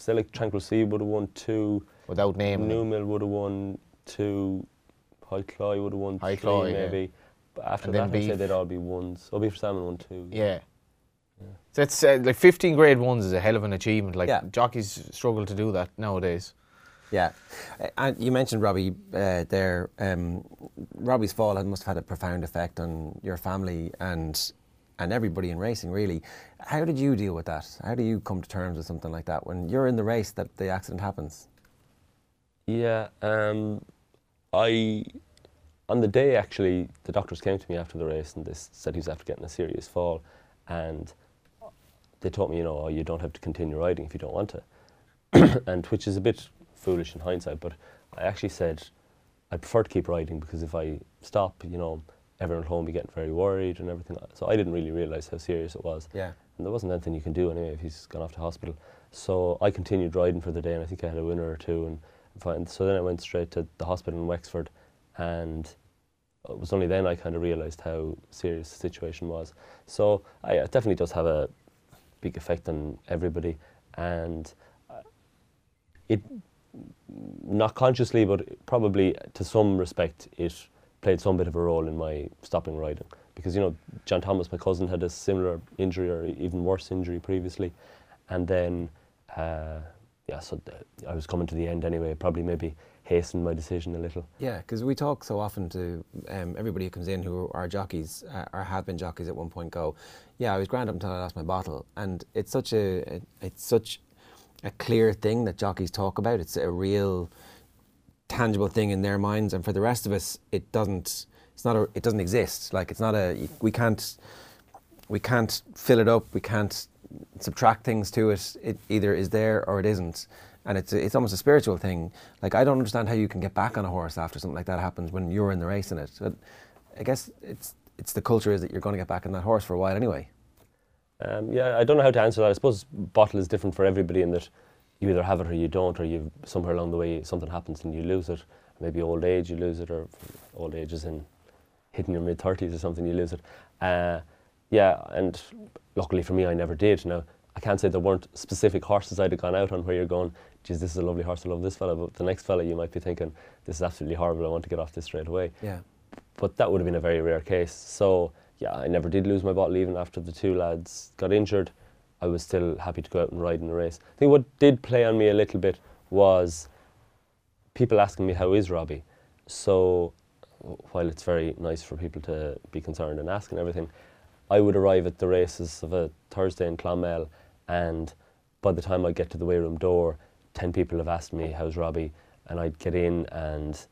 Like Tranquil Sea would have won two. without naming. Newmill would have won two. Hi Cloy would have won High three Cloy, yeah. maybe. But after And that, I'd say Beef. they'd all be ones. Oh, Beef or Salmon won two. Yeah. So it's uh, like 15 grade ones is a hell of an achievement. Like Yeah. jockeys struggle to do that nowadays. Yeah, Uh, and you mentioned Robbie uh, there. Um, Robbie's fall had, must have had a profound effect on your family and and everybody in racing. Really, how did you deal with that? How do you come to terms with something like that when you're in the race that the accident happens? Yeah, um, I on the day actually the doctors came to me after the race and they said he was after getting a serious fall, and they told me, you know, oh, you don't have to continue riding if you don't want to, and which is a bit foolish in hindsight. But I actually said I prefer to keep riding because if I stop, you know, everyone at home will be getting very worried and everything. So I didn't really realise how serious it was. Yeah. And there wasn't anything you can do anyway if he's gone off to hospital. So I continued riding for the day, and I think I had a winner or two. And fine. so then I went straight to the hospital in Wexford, and it was only then I kind of realised how serious the situation was. So it definitely does have a big effect on everybody, and it not consciously, but probably to some respect, it played some bit of a role in my stopping riding. Because you know, John Thomas, my cousin, had a similar injury or even worse injury previously, and then uh, yeah, so I was coming to the end anyway. Probably maybe hastened my decision a little. Yeah, because we talk so often to um, everybody who comes in who are jockeys uh, or have been jockeys at one point. Go, yeah, I was grand up until I lost my bottle, and it's such a, a it's such a clear thing that jockeys talk about. It's a real tangible thing in their minds, and for the rest of us, it doesn't. It's not a. It doesn't exist. Like it's not a. We can't. We can't fill it up. We can't subtract things to it. It either is there or it isn't, and it's it's almost a spiritual thing. Like I don't understand how you can get back on a horse after something like that happens when you're in the race in it. But I guess it's it's the culture is that you're going to get back on that horse for a while anyway. Um, yeah, I don't know how to answer that. I suppose bottle is different for everybody in that you either have it or you don't, or you somewhere along the way something happens and you lose it. Maybe old age you lose it, or old age is in hitting your mid thirties or something you lose it. Uh, yeah, and luckily for me, I never did. Now I can't say there weren't specific horses I'd have gone out on where you're going. Geez, this is a lovely horse. I love this fella. But the next fella, you might be thinking, this is absolutely horrible. I want to get off this straight away. Yeah. But that would have been a very rare case. So yeah, I never did lose my bottle even after the two lads got injured. I was still happy to go out and ride in the race. I think what did play on me a little bit was people asking me how is Robbie. So while it's very nice for people to be concerned and ask and everything, I would arrive at the races of a Thursday in Clonmel, and by the time I get to the weight room door, ten people have asked me how's Robbie, and I'd get in and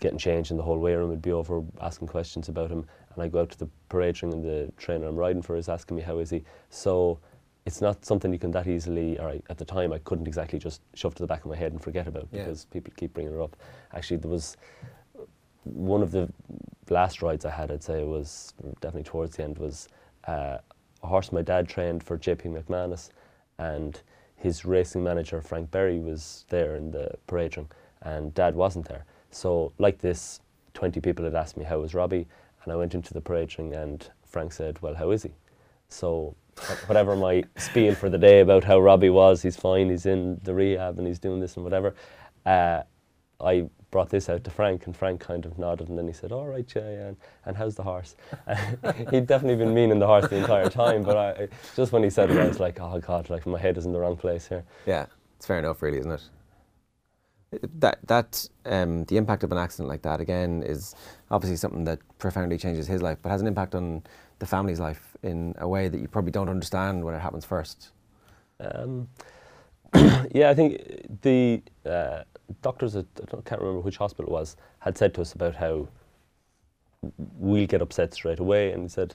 getting changed in the whole weight room would be over asking questions about him, and I'd go out to the parade ring and the trainer I'm riding for is asking me how is he. So it's not something you can that easily, or I, at the time I couldn't exactly just shove to the back of my head and forget about Yeah. because people keep bringing it up. Actually, there was one of the last rides I had, I'd say, was definitely towards the end, was uh, a horse my dad trained for JP McManus, and his racing manager Frank Berry was there in the parade ring, and dad wasn't there. So, like this, 20 people had asked me how was Robbie, and I went into the parade ring, and Frank said, Well, how is he? So, whatever my spiel for the day about how Robbie was, he's fine, he's in the rehab, and he's doing this and whatever. Uh, I brought this out to Frank, and Frank kind of nodded, and then he said, "All right, yeah, yeah, and, and how's the horse?" He'd definitely been meaning the horse the entire time, but I, just when he said it, I was like, "Oh God, like my head is in the wrong place here." Yeah, it's fair enough, really, isn't it? It- That that um, the impact of an accident like that again is obviously something that profoundly changes his life, but has an impact on the family's life in a way that you probably don't understand when it happens first. Um, yeah, I think the uh, doctors at I can't remember which hospital it was had said to us about how we'll get upset straight away, and he said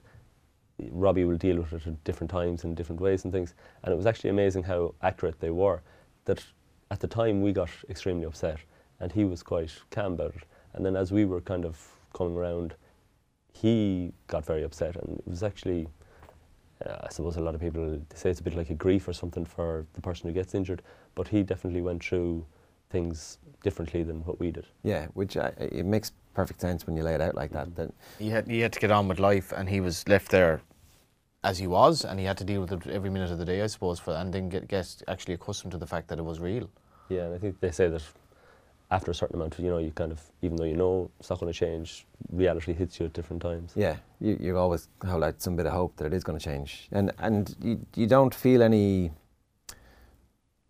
Robbie will deal with it at different times in different ways and things. And it was actually amazing how accurate they were. That at the time we got extremely upset, and he was quite calm about it. And then as we were kind of coming around, he got very upset, and it was actually. Uh, I suppose a lot of people they say it's a bit like a grief or something for the person who gets injured, but he definitely went through things differently than what we did. Yeah, which uh, it makes perfect sense when you lay it out like that. That He had he had to get on with life, and he was left there as he was, and he had to deal with it every minute of the day, I suppose, for and then get, get actually accustomed to the fact that it was real. Yeah, and I think they say that after a certain amount, of, you know, you kind of, even though you know it's not going to change, reality hits you at different times. yeah, you, you always hold out some bit of hope that it is going to change, and and you, you don't feel any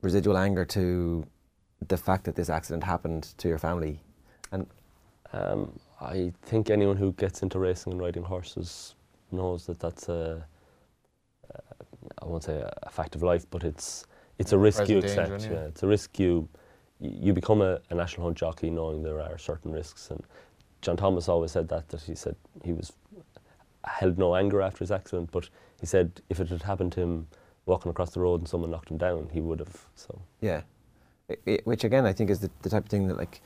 residual anger to the fact that this accident happened to your family, and Um, I think anyone who gets into racing and riding horses knows that that's a, uh, won't say a, a fact of life, but it's it's a risk you Present danger, accept. anyway. Yeah, it's a risk you you become a, a national hunt jockey knowing there are certain risks. And John Thomas always said that that he said he was held no anger after his accident, but he said if it had happened to him walking across the road and someone knocked him down, he would have. So Yeah, I i which again I think is the, the type of thing that like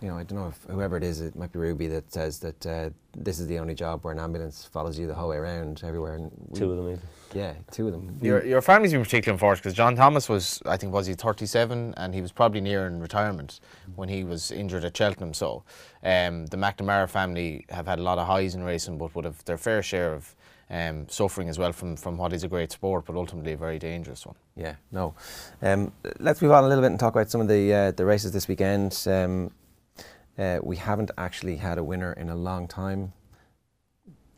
you know, I don't know if whoever it is, it might be Ruby that says that uh, this is the only job where an ambulance follows you the whole way around everywhere. And we- Two of them. Even. Yeah, two of them. Your, your family's been particularly unfortunate because John Thomas was, I think, was he 37 and he was probably nearing retirement when he was injured at Cheltenham. So um, the McNamara family have had a lot of highs in racing, but would have their fair share of um, suffering as well from, from what is a great sport, but ultimately a very dangerous one. Yeah, no. Um, let's move on a little bit and talk about some of the uh, the races this weekend. Um, uh, we haven't actually had a winner in a long time.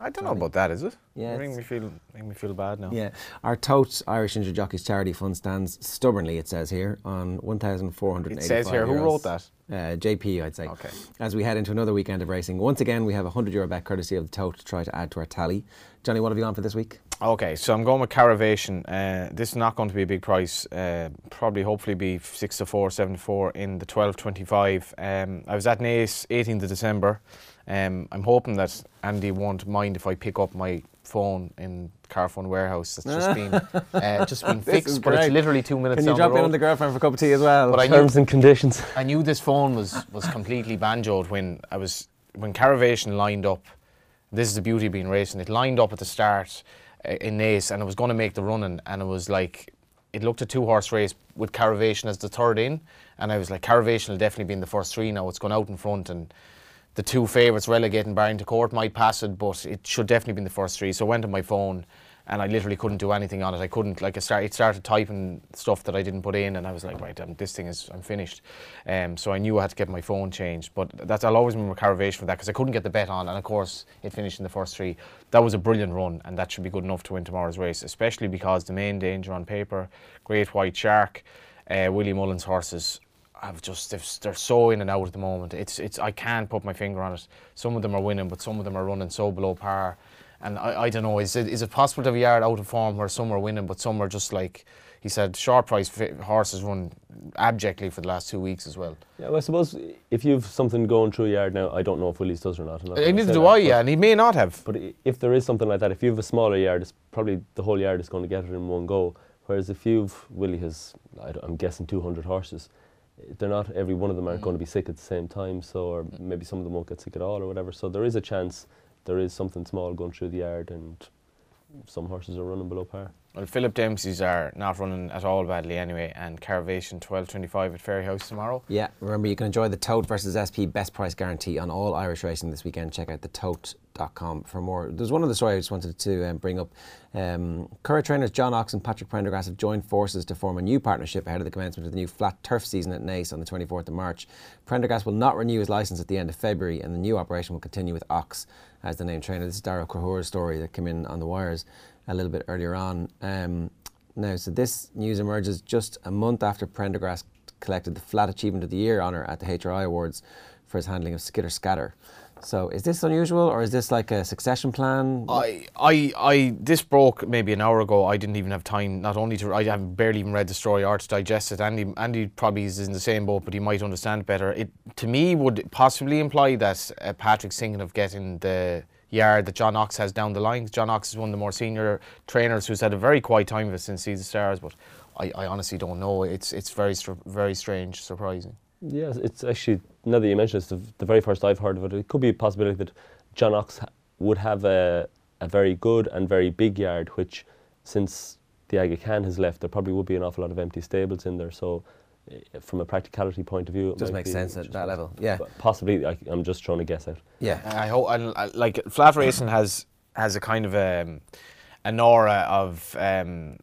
I don't know about that, is it? Yeah, it's- me feel, making me feel bad now. Yeah, our Tote Irish Injured Jockeys Charity Fund stands stubbornly, it says here, on 1,485 It says here, who wrote that? Uh, JP, I'd say. Okay. As we head into another weekend of racing, once again we have a 100 euro bet courtesy of the Tote to try to add to our tally. Johnny, what have you on for this week? Okay, so I'm going with Caravation. Uh, this is not going to be a big price. Uh, probably, hopefully, be six to four, seven to four in the twelve twenty-five. Um, I was at Naas 18th of December. Um, I'm hoping that Andy won't mind if I pick up my phone in Carphone warehouse. That's just been uh, just been fixed, but it's literally two minutes Can you down drop the in on the girlfriend for a cup of tea as well? But I knew- Terms and conditions. I knew this phone was was completely banjoed when I was when Caravation lined up. This is the beauty of being racing. It lined up at the start in Naas, and it was going to make the running, and it was like it looked a two horse race with Caravation as the third in, and I was like, Caravation will definitely be in the first three now. It's gone out in front, and the two favourites relegating Barrington to Court might pass it, but it should definitely be in the first three. So I went on my phone and I literally couldn't do anything on it. I couldn't like I start, it started typing stuff that I didn't put in, and I was like, right, um, this thing is I'm finished. Um, so I knew I had to get my phone changed. But that's I'll always remember Caravation for that because I couldn't get the bet on, and of course it finished in the first three. That was a brilliant run, and that should be good enough to win tomorrow's race, especially because the main danger on paper, Great White Shark, uh, Willie Mullins horses. I've just they're so in and out at the moment. It's it's I can't put my finger on it. Some of them are winning, but some of them are running so below par. And I, I don't know. Is it is it possible to have a yard out of form where some are winning, but some are just like he said, short price horses run abjectly for the last two weeks as well. Yeah, well, I suppose if you've something going through a yard now, I don't know if Willie's does or not. I'm gonna Neither do that, I, yeah, and he may not have. But if there is something like that, if you have a smaller yard, it's probably the whole yard is going to get it in one go. Whereas if you've Willie has, I am guessing 200 horses, they're not every one of them aren't mm. going to be sick at the same time. So or mm. maybe some of them won't get sick at all or whatever. So there is a chance there is something small going through the yard, and some horses are running below par. Well, Philip Dempsey's are not running at all badly anyway, and Caravation 12.25 at Fairyhouse tomorrow. Yeah, remember you can enjoy the Tote versus SP best price guarantee on all Irish racing this weekend. Check out thetote.com for more. There's one other story I just wanted to um, bring up. Um, Curragh trainers John Oxx and Patrick Prendergast have joined forces to form a new partnership ahead of the commencement of the new flat turf season at Naas on the 24th of March. Prendergast will not renew his licence at the end of February, and the new operation will continue with Oxx as the named trainer. This is Dara Cahura's story that came in on the wires a little bit earlier on. Um, now, so this news emerges just a month after Prendergast collected the Flat Achievement of the Year honour at the HRI Awards for his handling of Skitter Scatter. So, is this unusual or is this like a succession plan? I, I, I, this broke maybe an hour ago. I didn't even have time, not only to, I haven't barely even read the story or to digest it. Andy, Andy probably is in the same boat, but he might understand better. It, to me, would possibly imply that uh, Patrick's thinking of getting the yard that John Oxx has down the line. John Oxx is one of the more senior trainers who's had a very quiet time of it since Sea The Stars, but I, I honestly don't know. It's, it's very, very strange, surprising. Yes, it's actually now that you mention it, it's the, the very first I've heard of it. It could be a possibility that John Oxx would have a, a very good and very big yard, which since the Aga Khan has left, there probably would be an awful lot of empty stables in there. So, eh, from a practicality point of view, it Does might make sense at that level, yeah. Possibly, I, I'm just trying to guess out. yeah. I hope, I, I, like flat racing has has a kind of um, an aura of um,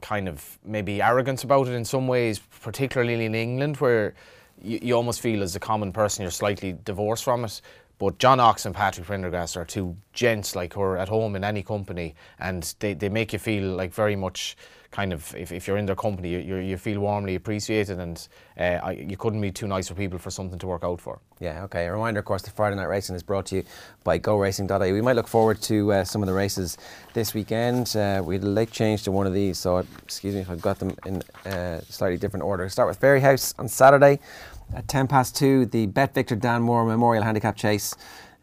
kind of maybe arrogance about it in some ways, particularly in England, where you, you almost feel as a common person you're slightly divorced from it. But John Oxx and Patrick Prendergast are two gents like who are at home in any company, and they, they make you feel like very much kind of if, if you're in their company, you, you, you feel warmly appreciated, and uh, I, you couldn't be too nice for people for something to work out for. Yeah, okay. A reminder, of course, that Friday Night Racing is brought to you by GoRacing.ie. We might look forward to uh, some of the races this weekend. Uh, we had a late change to one of these, so excuse me if I've got them in uh, slightly different order. Start with Fairyhouse on Saturday at 10 past 2, the Bet Victor Dan Moore Memorial Handicap Chase.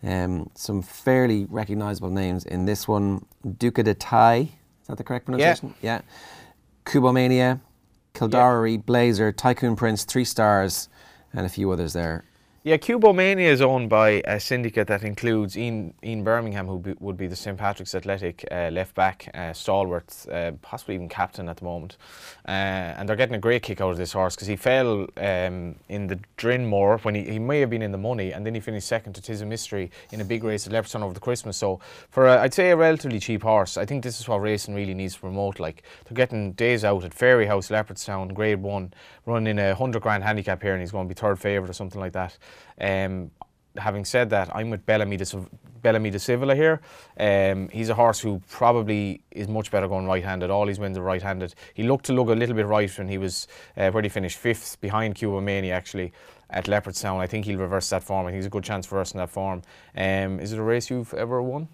Um, some fairly recognisable names in this one. Duca De Thaix, is that the correct pronunciation? Yeah. Cubomania, Kildare, Blazer, Tycoon Prince, three stars, and a few others there. Yeah, Cubomania is owned by a syndicate that includes Ian, Ian Birmingham, who be, would be the St Patrick's Athletic uh, left back, uh, stalwart, uh, possibly even captain at the moment. Uh, and they're getting a great kick out of this horse because he fell um, in the Drinmore when he, he may have been in the money, and then he finished second to Tis a Mystery in a big race at Leopardstown over the Christmas. So, for I'd say a relatively cheap horse, I think this is what racing really needs to promote. Like they're getting days out at Fairyhouse, Leopardstown, Grade One, running a hundred grand handicap here, and he's going to be third favourite or something like that. Um, having said that, I'm with Bellamy de, Bellamy de here. Um, he's a horse who probably is much better going right-handed. All his wins are right-handed. He looked to look a little bit right when he was uh, where he finished fifth behind Cubomania actually at Leopardstown. I think he'll reverse that form. I think he's a good chance for us in that form. Um, is it a race you've ever won?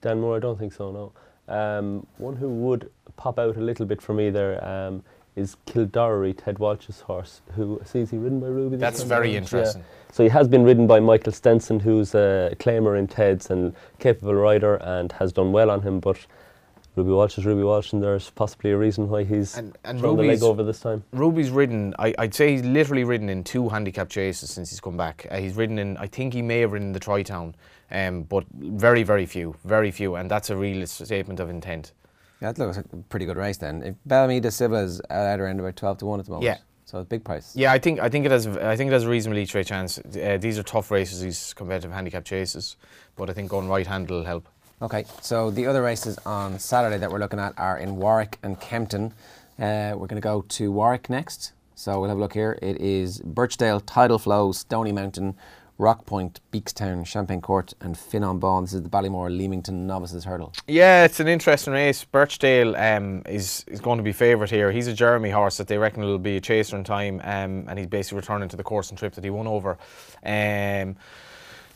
Dan Moore, I don't think so, no. Um, one who would pop out a little bit for me there um, is Kildare, Ted Walsh's horse, who sees he ridden by Ruby. That's very interesting. Yeah. So he has been ridden by Michael Stenson, who's a claimer in Ted's and capable rider, and has done well on him. But Ruby Walsh is Ruby Walsh, and there's possibly a reason why he's And- and thrown the leg over this time. Ruby's ridden, I, I'd say he's literally ridden in two handicap chases since he's come back. Uh, he's ridden in, I think he may have ridden the Troytown, um, but very, very few, very few, and that's a real statement of intent. Yeah, that looks like a pretty good race then. If Bellamy de Silva is at around about 12 to 1 at the moment. Yeah. So it's a big price. Yeah, I think I think it has I think it has a reasonably way chance. Uh, these are tough races, these competitive handicap chases, but I think going right hand will help. Okay, so the other races on Saturday that we're looking at are in Warwick and Kempton. Uh, we're going to go to Warwick next. So we'll have a look here. It is Birchdale, Tidal Flow, Stony Mountain, Rock Point, Beakstown, Champagne Court, and Finn on Bond. This is the Ballymore Leamington Novices Hurdle. Yeah, it's an interesting race. Birchdale um, is is going to be favourite here. He's a Jeremy horse that they reckon will be a chaser in time, um, and he's basically returning to the course and trip that he won over. Um,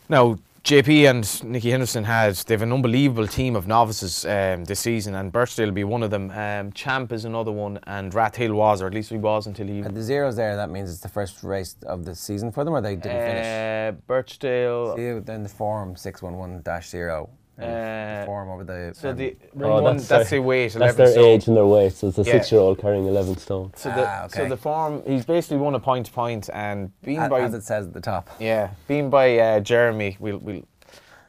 now, JP and Nicky Henderson had they've an unbelievable team of novices um, this season, and Birchdale will be one of them. Um, Champ is another one, and Rathill was, or at least he was until he. At the zeros there, that means it's the first race of the season for them, or they didn't finish? Uh, Birchdale. See, then the form 611 0. Uh, form over the. So um, the Oh, ring one, that's, their- the weight. That's 11 their stone. age and their weight. So it's a Yeah. six-year-old carrying 11 stone. So the Ah, so the form he's basically won a point to point and being a- by as it says at the top. yeah being by uh, Jeremy we'll, we'll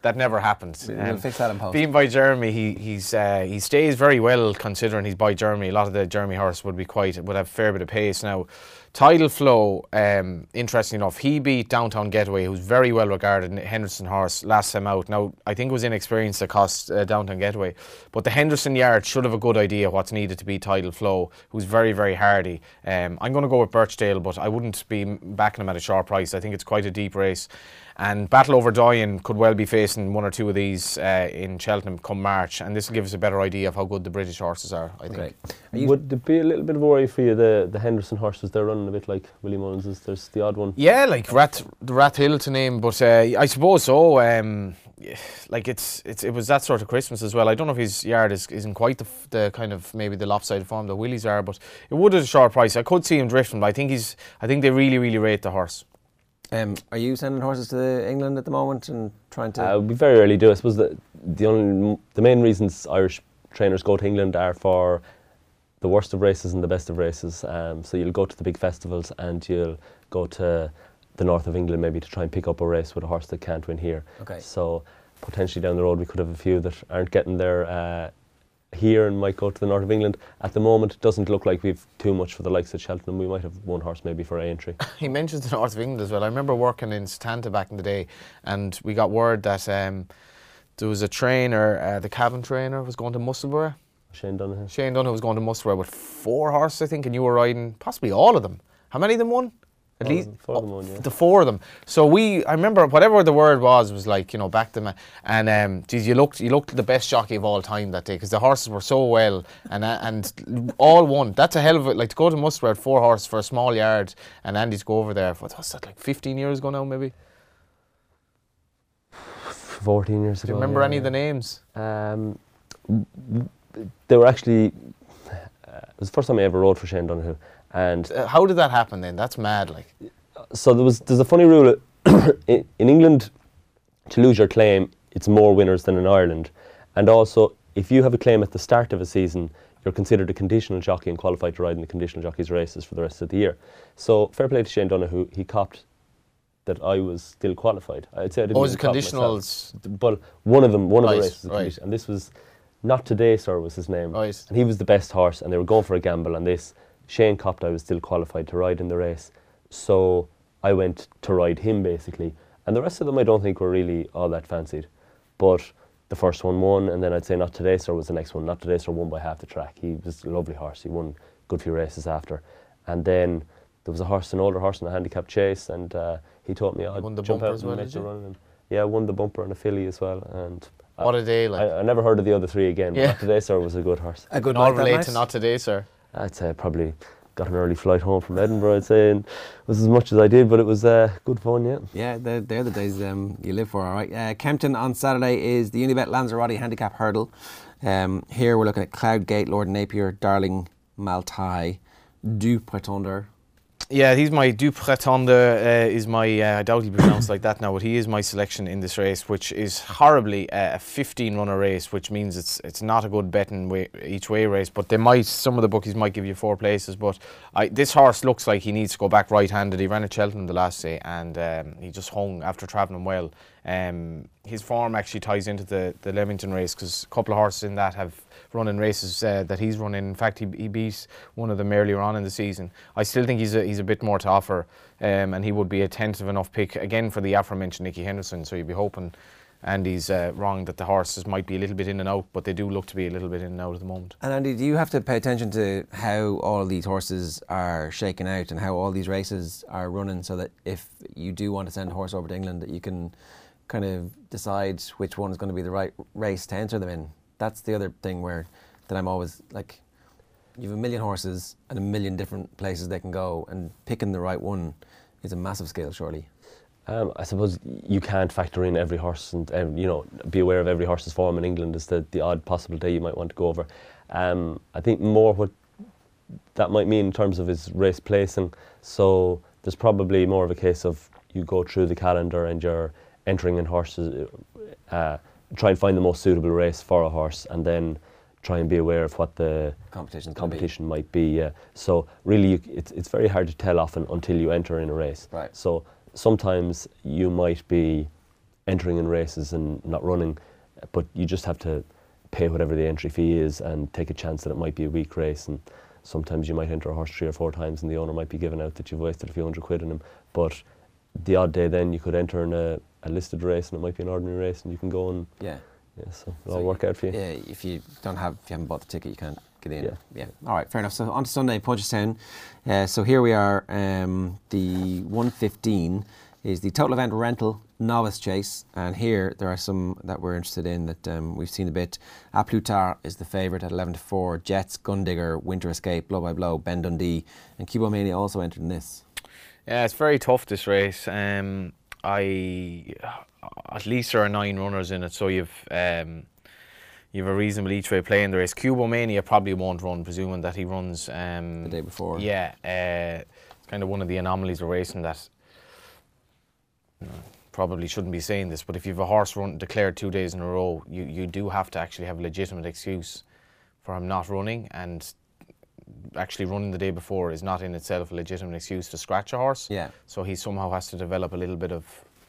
that never happened. Um, We'll fix that in post. Being by Jeremy, he he's uh, he stays very well considering he's by Jeremy. A lot of the Jeremy horse would be quite would have a fair bit of pace now. Tidal Flow, um, interesting enough, he beat Downtown Getaway, who's very well regarded Henderson horse last time out. Now I think it was inexperience that cost uh, Downtown Getaway, but the Henderson yard should have a good idea what's needed to beat Tidal Flow, who's very very hardy. Um, I'm going to go with Birchdale, but I wouldn't be backing him at a sharp price. I think it's quite a deep race. And Battleoverdoyen could well be facing one or two of these uh, in Cheltenham come March, and this will give us a better idea of how good the British horses are. I think. Okay. Would it be a little bit of a worry for you, the, the Henderson horses, they're running a bit like Willie Mullins's, there's the odd one. Yeah, like Rat, the Rat Hill to name, but uh, I suppose so. Um, like it's, it's it was that sort of Christmas as well. I don't know if his yard is isn't quite the, the kind of maybe the lopsided form that Willie's are, but it would at a short price. I could see him drifting, but I think he's I think they really really rate the horse. Um, are you sending horses to England at the moment and trying to? Uh, be very early do. I suppose the, the, only, the main reasons Irish trainers go to England are for the worst of races and the best of races. Um, so you'll go to the big festivals and you'll go to the north of England maybe to try and pick up a race with a horse that can't win here. Okay. So potentially down the road we could have a few that aren't getting there uh, here and might go to the north of England. At the moment, it doesn't look like we've too much for the likes of Cheltenham. We might have one horse maybe for A entry. He mentions the north of England as well. I remember working in Stanta back in the day, and we got word that um, there was a trainer, uh, the cabin trainer, was going to Musselburgh. Shane Donoghue. Shane Dunn was going to Musselburgh with four horses, I think, and you were riding possibly all of them. How many of them won? At Four least them- four of them won, yeah. the four of them. So we, I remember whatever the word was, was like you know back to and um, geez, you looked, you looked the best jockey of all time that day because the horses were so well and uh, and all won. That's a hell of it. Like to go to Musselburgh, four horses for a small yard, and Andy to go over there. What was that? Like 15 years ago now, maybe. 14 years ago. Do you remember yeah, any of the names? Um, they were actually. Uh, it was the first time I ever rode for Shane Donoghue, and Uh, how did that happen then? That's mad. Like so there was. There's a funny rule in, in England. To lose your claim, it's more winners than in Ireland, and also if you have a claim at the start of a season, you're considered a conditional jockey and qualified to ride in the conditional jockeys races for the rest of the year. So fair play to Shane Donoghue. He copped that I was still qualified. I'd say I didn't Oh, was even it count myself. conditionals? But one of them, one of Right, the races, was right. and this was not today, sir, was his name. Right. And he was the best horse, and they were going for a gamble on this. Shane Copt, I was still qualified to ride in the race, so I went to ride him basically. And the rest of them, I don't think were really all that fancied. But the first one won, and then I'd say not today, sir, was the next one. Not today, sir, won by half the track. He was a lovely horse. He won a good few races after, and then. There was a horse, an older horse in a handicap chase, and uh, he taught me I'd won the jump bumper out as and well, make did the you? run. And yeah, I won the bumper and a filly as well. And What a day, like. I, I never heard of the other three again. Yeah. But not today, sir, was a good horse. A good All relate to not today, sir. I'd say I probably got an early flight home from Edinburgh. I'd say and it was as much as I did, but it was uh, good fun. Yeah. Yeah, they're, they're the days um, you live for, all right. Uh, Kempton on Saturday is the Unibet Lanzarote Handicap Hurdle. Um, here we're looking at Cloudgate, Lord Napier, Darling Maltai, Du Pretender. Yeah, he's my Du Pretender uh, is my uh, I doubt he pronounced like that now, but he is my selection in this race, which is horribly uh, a 15 runner race, which means it's it's not a good betting way, each way race. But they might some of the bookies might give you four places. But I, this horse looks like he needs to go back right-handed. He ran at Cheltenham the last day, and um, he just hung after travelling well. Um, his form actually ties into the the Leamington race because a couple of horses in that have run in races uh, that he's running. In In fact, he, he beat one of them earlier on in the season. I still think he's a, he's a bit more to offer, um, and he would be a tentative enough pick again for the aforementioned Nicky Henderson. So you'd be hoping, and he's uh, wrong that the horses might be a little bit in and out, but they do look to be a little bit in and out at the moment. And Andy, do you have to pay attention to how all these horses are shaken out and how all these races are running so that if you do want to send a horse over to England, that you can kind of decide which one is going to be the right race to enter them in? That's the other thing where that I'm always like, you have a million horses and a million different places they can go, and picking the right one is a massive skill, surely. Um, I suppose you can't factor in every horse and um, you know be aware of every horse's form in England Is the, the odd possible day you might want to go over. Um, I think more what that might mean in terms of his race placing. So there's probably more of a case of you go through the calendar and you're entering in horses, uh, try and find the most suitable race for a horse, and then try and be aware of what the Competition's gonna be. competition might be. Yeah. So really, you, it's it's very hard to tell often until you enter in a race. Right. So sometimes you might be entering in races and not running, but you just have to pay whatever the entry fee is and take a chance that it might be a weak race. And sometimes you might enter a horse three or four times, and the owner might be giving out that you've wasted a few hundred quid on him. But the odd day, then you could enter in a, a listed race, and it might be an ordinary race, and you can go and Yeah. yeah, so it'll So all work out for you. Yeah, if you don't have, if you haven't bought the ticket, you can't get in. Yeah. yeah. All right, fair enough. So on to Sunday, Punchestown. Uh, so here we are. Um, the 115 is the total event rental novice chase, and here there are some that we're interested in that um, we've seen a bit. A Plutar is the favourite at 11 to 4. Jets, Gundigger, Winter Escape, Blow by Blow, Ben Dundee, and Cubomania also entered in this. Yeah, it's very tough this race. Um, I at least there are nine runners in it, so you've um, you've a reasonable each way play in the race. Cubomania probably won't run, presuming that he runs um, The day before. Yeah, uh, it's kind of one of the anomalies of racing that you know, probably shouldn't be saying this, but if you have a horse run declared two days in a row, you, you do have to actually have a legitimate excuse for him not running and actually running the day before is not in itself a legitimate excuse to scratch a horse. Yeah. So he somehow has to develop a little bit of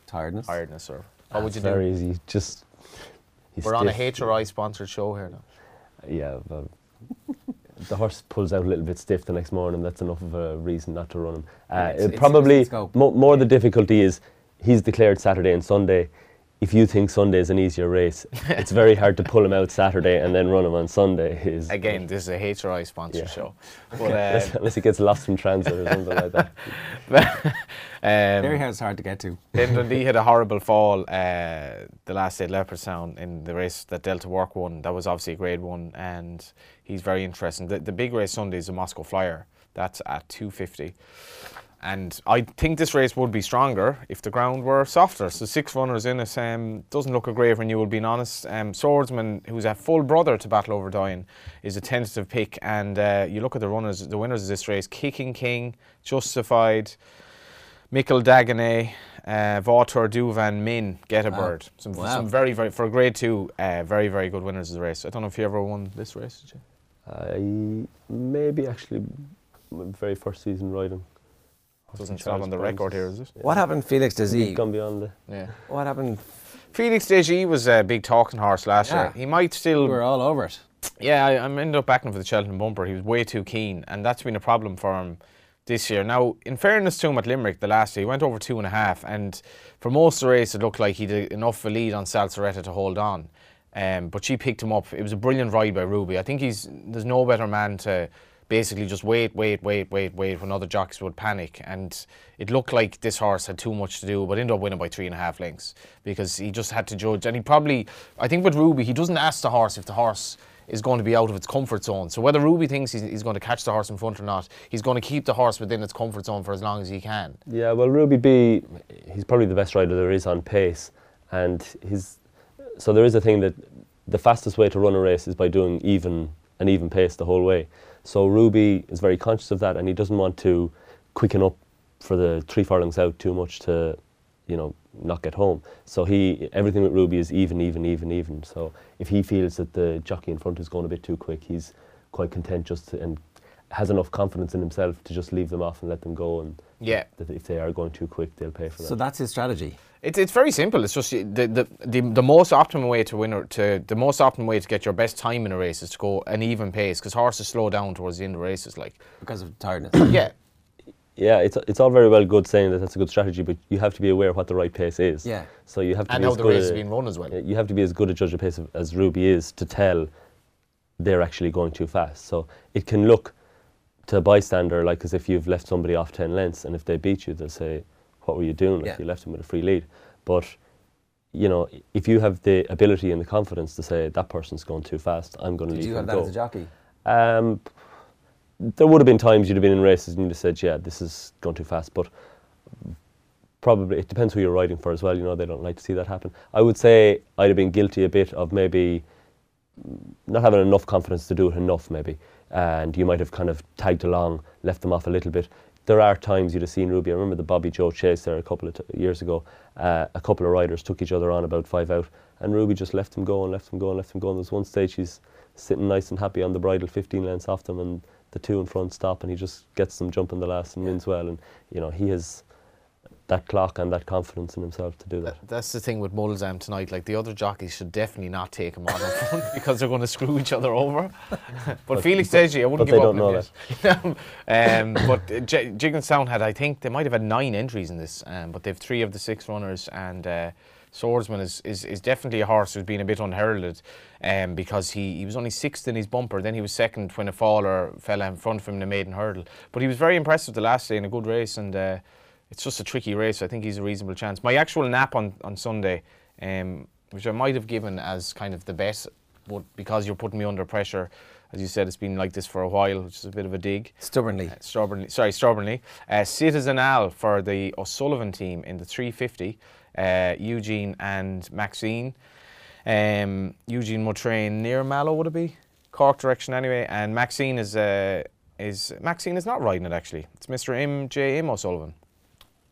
Tiredness. tiredness or what would It's you very easy. Just he's We're on a. HRI sponsored show here now. Yeah, well, the horse pulls out a little bit stiff the next morning. That's enough of a reason not to run him. Uh, Yeah, it's- it it's- probably it's mo- more the difficulty is he's declared Saturday and Sunday. If you think Sunday is an easier race, it's very hard to pull him out Saturday and then run him on Sunday. Is Again, this is a HRI sponsored Yeah. show. But, unless, uh, unless he gets lost in transit or something like that. um, Very hard, it's hard to get to. Ben Dundee had a horrible fall uh, the last day at Sound in the race that Delta Work won. That was obviously a grade one, and he's very interesting. The, the big race Sunday is the Moscow Flyer. That's at 250. And I think this race would be stronger if the ground were softer. So six runners in it um, doesn't look a grave renewal, being honest. Um, Swordsman, who's a full brother to Battleoverdoyen, is a tentative pick. And uh, you look at the runners, the winners of this race: Kicking King, Justified, Mikael d'Haguenet, uh, Vautour Douvan Min, Get a Wow. Bird. Some, Wow. some very, very, for a grade two, uh, very, very good winners of the race. I don't know if you ever won this race, did you? I maybe actually my very first season riding. Doesn't stop on the record here, is it? What happened, Felix He's Desi? gone beyond the. Yeah. What happened? Felix Desjy was a big talking horse last Yeah. year. He might still We were all over it. Yeah, I, I'm ended up backing him for the Cheltenham bumper. He was way too keen, and that's been a problem for him this year. Now, in fairness to him at Limerick, the last year, he went over two and a half, and for most of the race, it looked like he did enough of a lead on Salsaretta to hold on. Um, but she picked him up. It was a brilliant ride by Ruby. I think he's there's no better man to basically just wait, wait, wait, wait, wait when other jockeys would panic. And it looked like this horse had too much to do, but ended up winning by three and a half lengths because he just had to judge. And he probably, I think with Ruby, he doesn't ask the horse if the horse is going to be out of its comfort zone. So whether Ruby thinks he's, he's going to catch the horse in front or not, he's going to keep the horse within its comfort zone for as long as he can. Yeah, well, Ruby B, he's probably the best rider there is on pace, and his. So there is a thing that the fastest way to run a race is by doing even an even pace the whole way. So Ruby is very conscious of that, and he doesn't want to quicken up for the three furlongs out too much to, you know, not get home. So he everything with Ruby is even, even, even, even. So if he feels that the jockey in front is going a bit too quick, he's quite content just to, and has enough confidence in himself to just leave them off and let them go. And Yeah. that if they are going too quick, they'll pay for that. So that's his strategy. It's, it's very simple. It's just the, the, the, the most optimum way to win or to the most optimum way to get your best time in a race is to go an even pace because horses slow down towards the end of races. Like, Because of tiredness. yeah, yeah, it's it's all very well good saying that that's a good strategy, but you have to be aware of what the right pace is. Yeah. So you have to and be now as the good race a- is being run as well. You have to be as good a judge of pace as Ruby is to tell they're actually going too fast. So it can look to a bystander like as if you've left somebody off 10 lengths, and if they beat you, they'll say, What were you doing? Like Yeah. you left them with a free lead. But, you know, if you have the ability and the confidence to say, That person's going too fast, I'm going to Did leave you have that go. as a jockey? Um, there would have been times you'd have been in races and you'd have said, "Yeah, this is going too fast." But probably it depends who you're riding for as well. You know, they don't like to see that happen. I would say I'd have been guilty a bit of maybe not having enough confidence to do it enough, maybe, and you might have kind of tagged along, left them off a little bit. There are times you'd have seen Ruby. I remember the Bobbyjo chase there a couple of t- years ago. Uh, a couple of riders took each other on about five out, and Ruby just left them go and left them go and left them go. And there's one stage he's sitting nice and happy on the bridle, 15 lengths off them, and the two in front stop, and he just gets them jumping the last and wins well. And you know he has that clock and that confidence in himself to do that. That's the thing with Mulzam tonight. Like the other jockeys should definitely not take him on up front because they're going to screw each other over. but, Felix Desjy, I wouldn't but give they up don't on know it. um, but uh, J- Gigginstown had, I think, they might have had nine entries in this, um, but they've three of the six runners. And uh, Swordsman is, is, is definitely a horse who's been a bit unheralded um, because he, he was only sixth in his bumper. Then he was second when a faller fell in front of him in the maiden hurdle. But he was very impressive the last day in a good race. And uh, it's just a tricky race. I think he's a reasonable chance. My actual nap on, on Sunday, um, which I might have given as kind of the bet, but because you're putting me under pressure, as you said, it's been like this for a while, which is a bit of a dig. Stubbornly. Uh, stubbornly, sorry, stubbornly. Uh, Citizen Al for the O'Sullivan team in the 350. Uh, Eugene and Maxine. Um, Eugene will train near Mallow, would it be? Cork direction anyway. And Maxine is uh, is Maxine is not riding it actually. It's Mr. M J M O'Sullivan.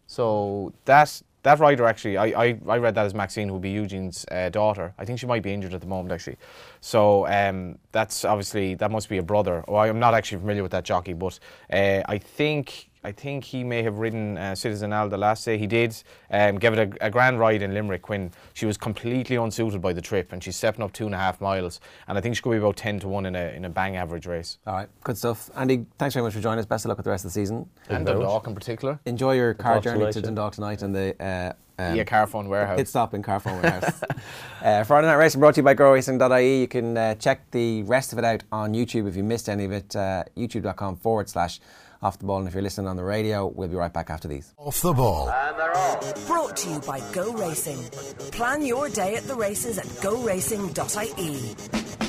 So that that rider actually, I, I, I read that as Maxine, who will be Eugene's uh, daughter. I think she might be injured at the moment actually. So um, that's obviously that must be a brother. Oh, I'm not actually familiar with that jockey, but uh, I think I think he may have ridden uh, Citizen Al the last day. He did um, give it a, a grand ride in Limerick when she was completely unsuited by the trip, and she's stepping up two and a half miles. And I think she could be about ten to one in a in a bang average race. All right, good stuff. Andy, thanks very much for joining us. Best of luck with the rest of the season. and very much. Dundalk in particular. Enjoy your car Dundalk journey tonight, to yeah. Dundalk tonight and the uh, um, yeah, Carphone Warehouse. pit stop in Carphone Warehouse. uh, Friday Night Racing brought to you by GoRacing.ie. You can uh, check the rest of it out on YouTube if you missed any of it. Uh, YouTube.com forward slash off the ball. And if you're listening on the radio, we'll be right back after these. Off the ball. Brought to you by Go Racing. Plan your day at the races at goracing.ie.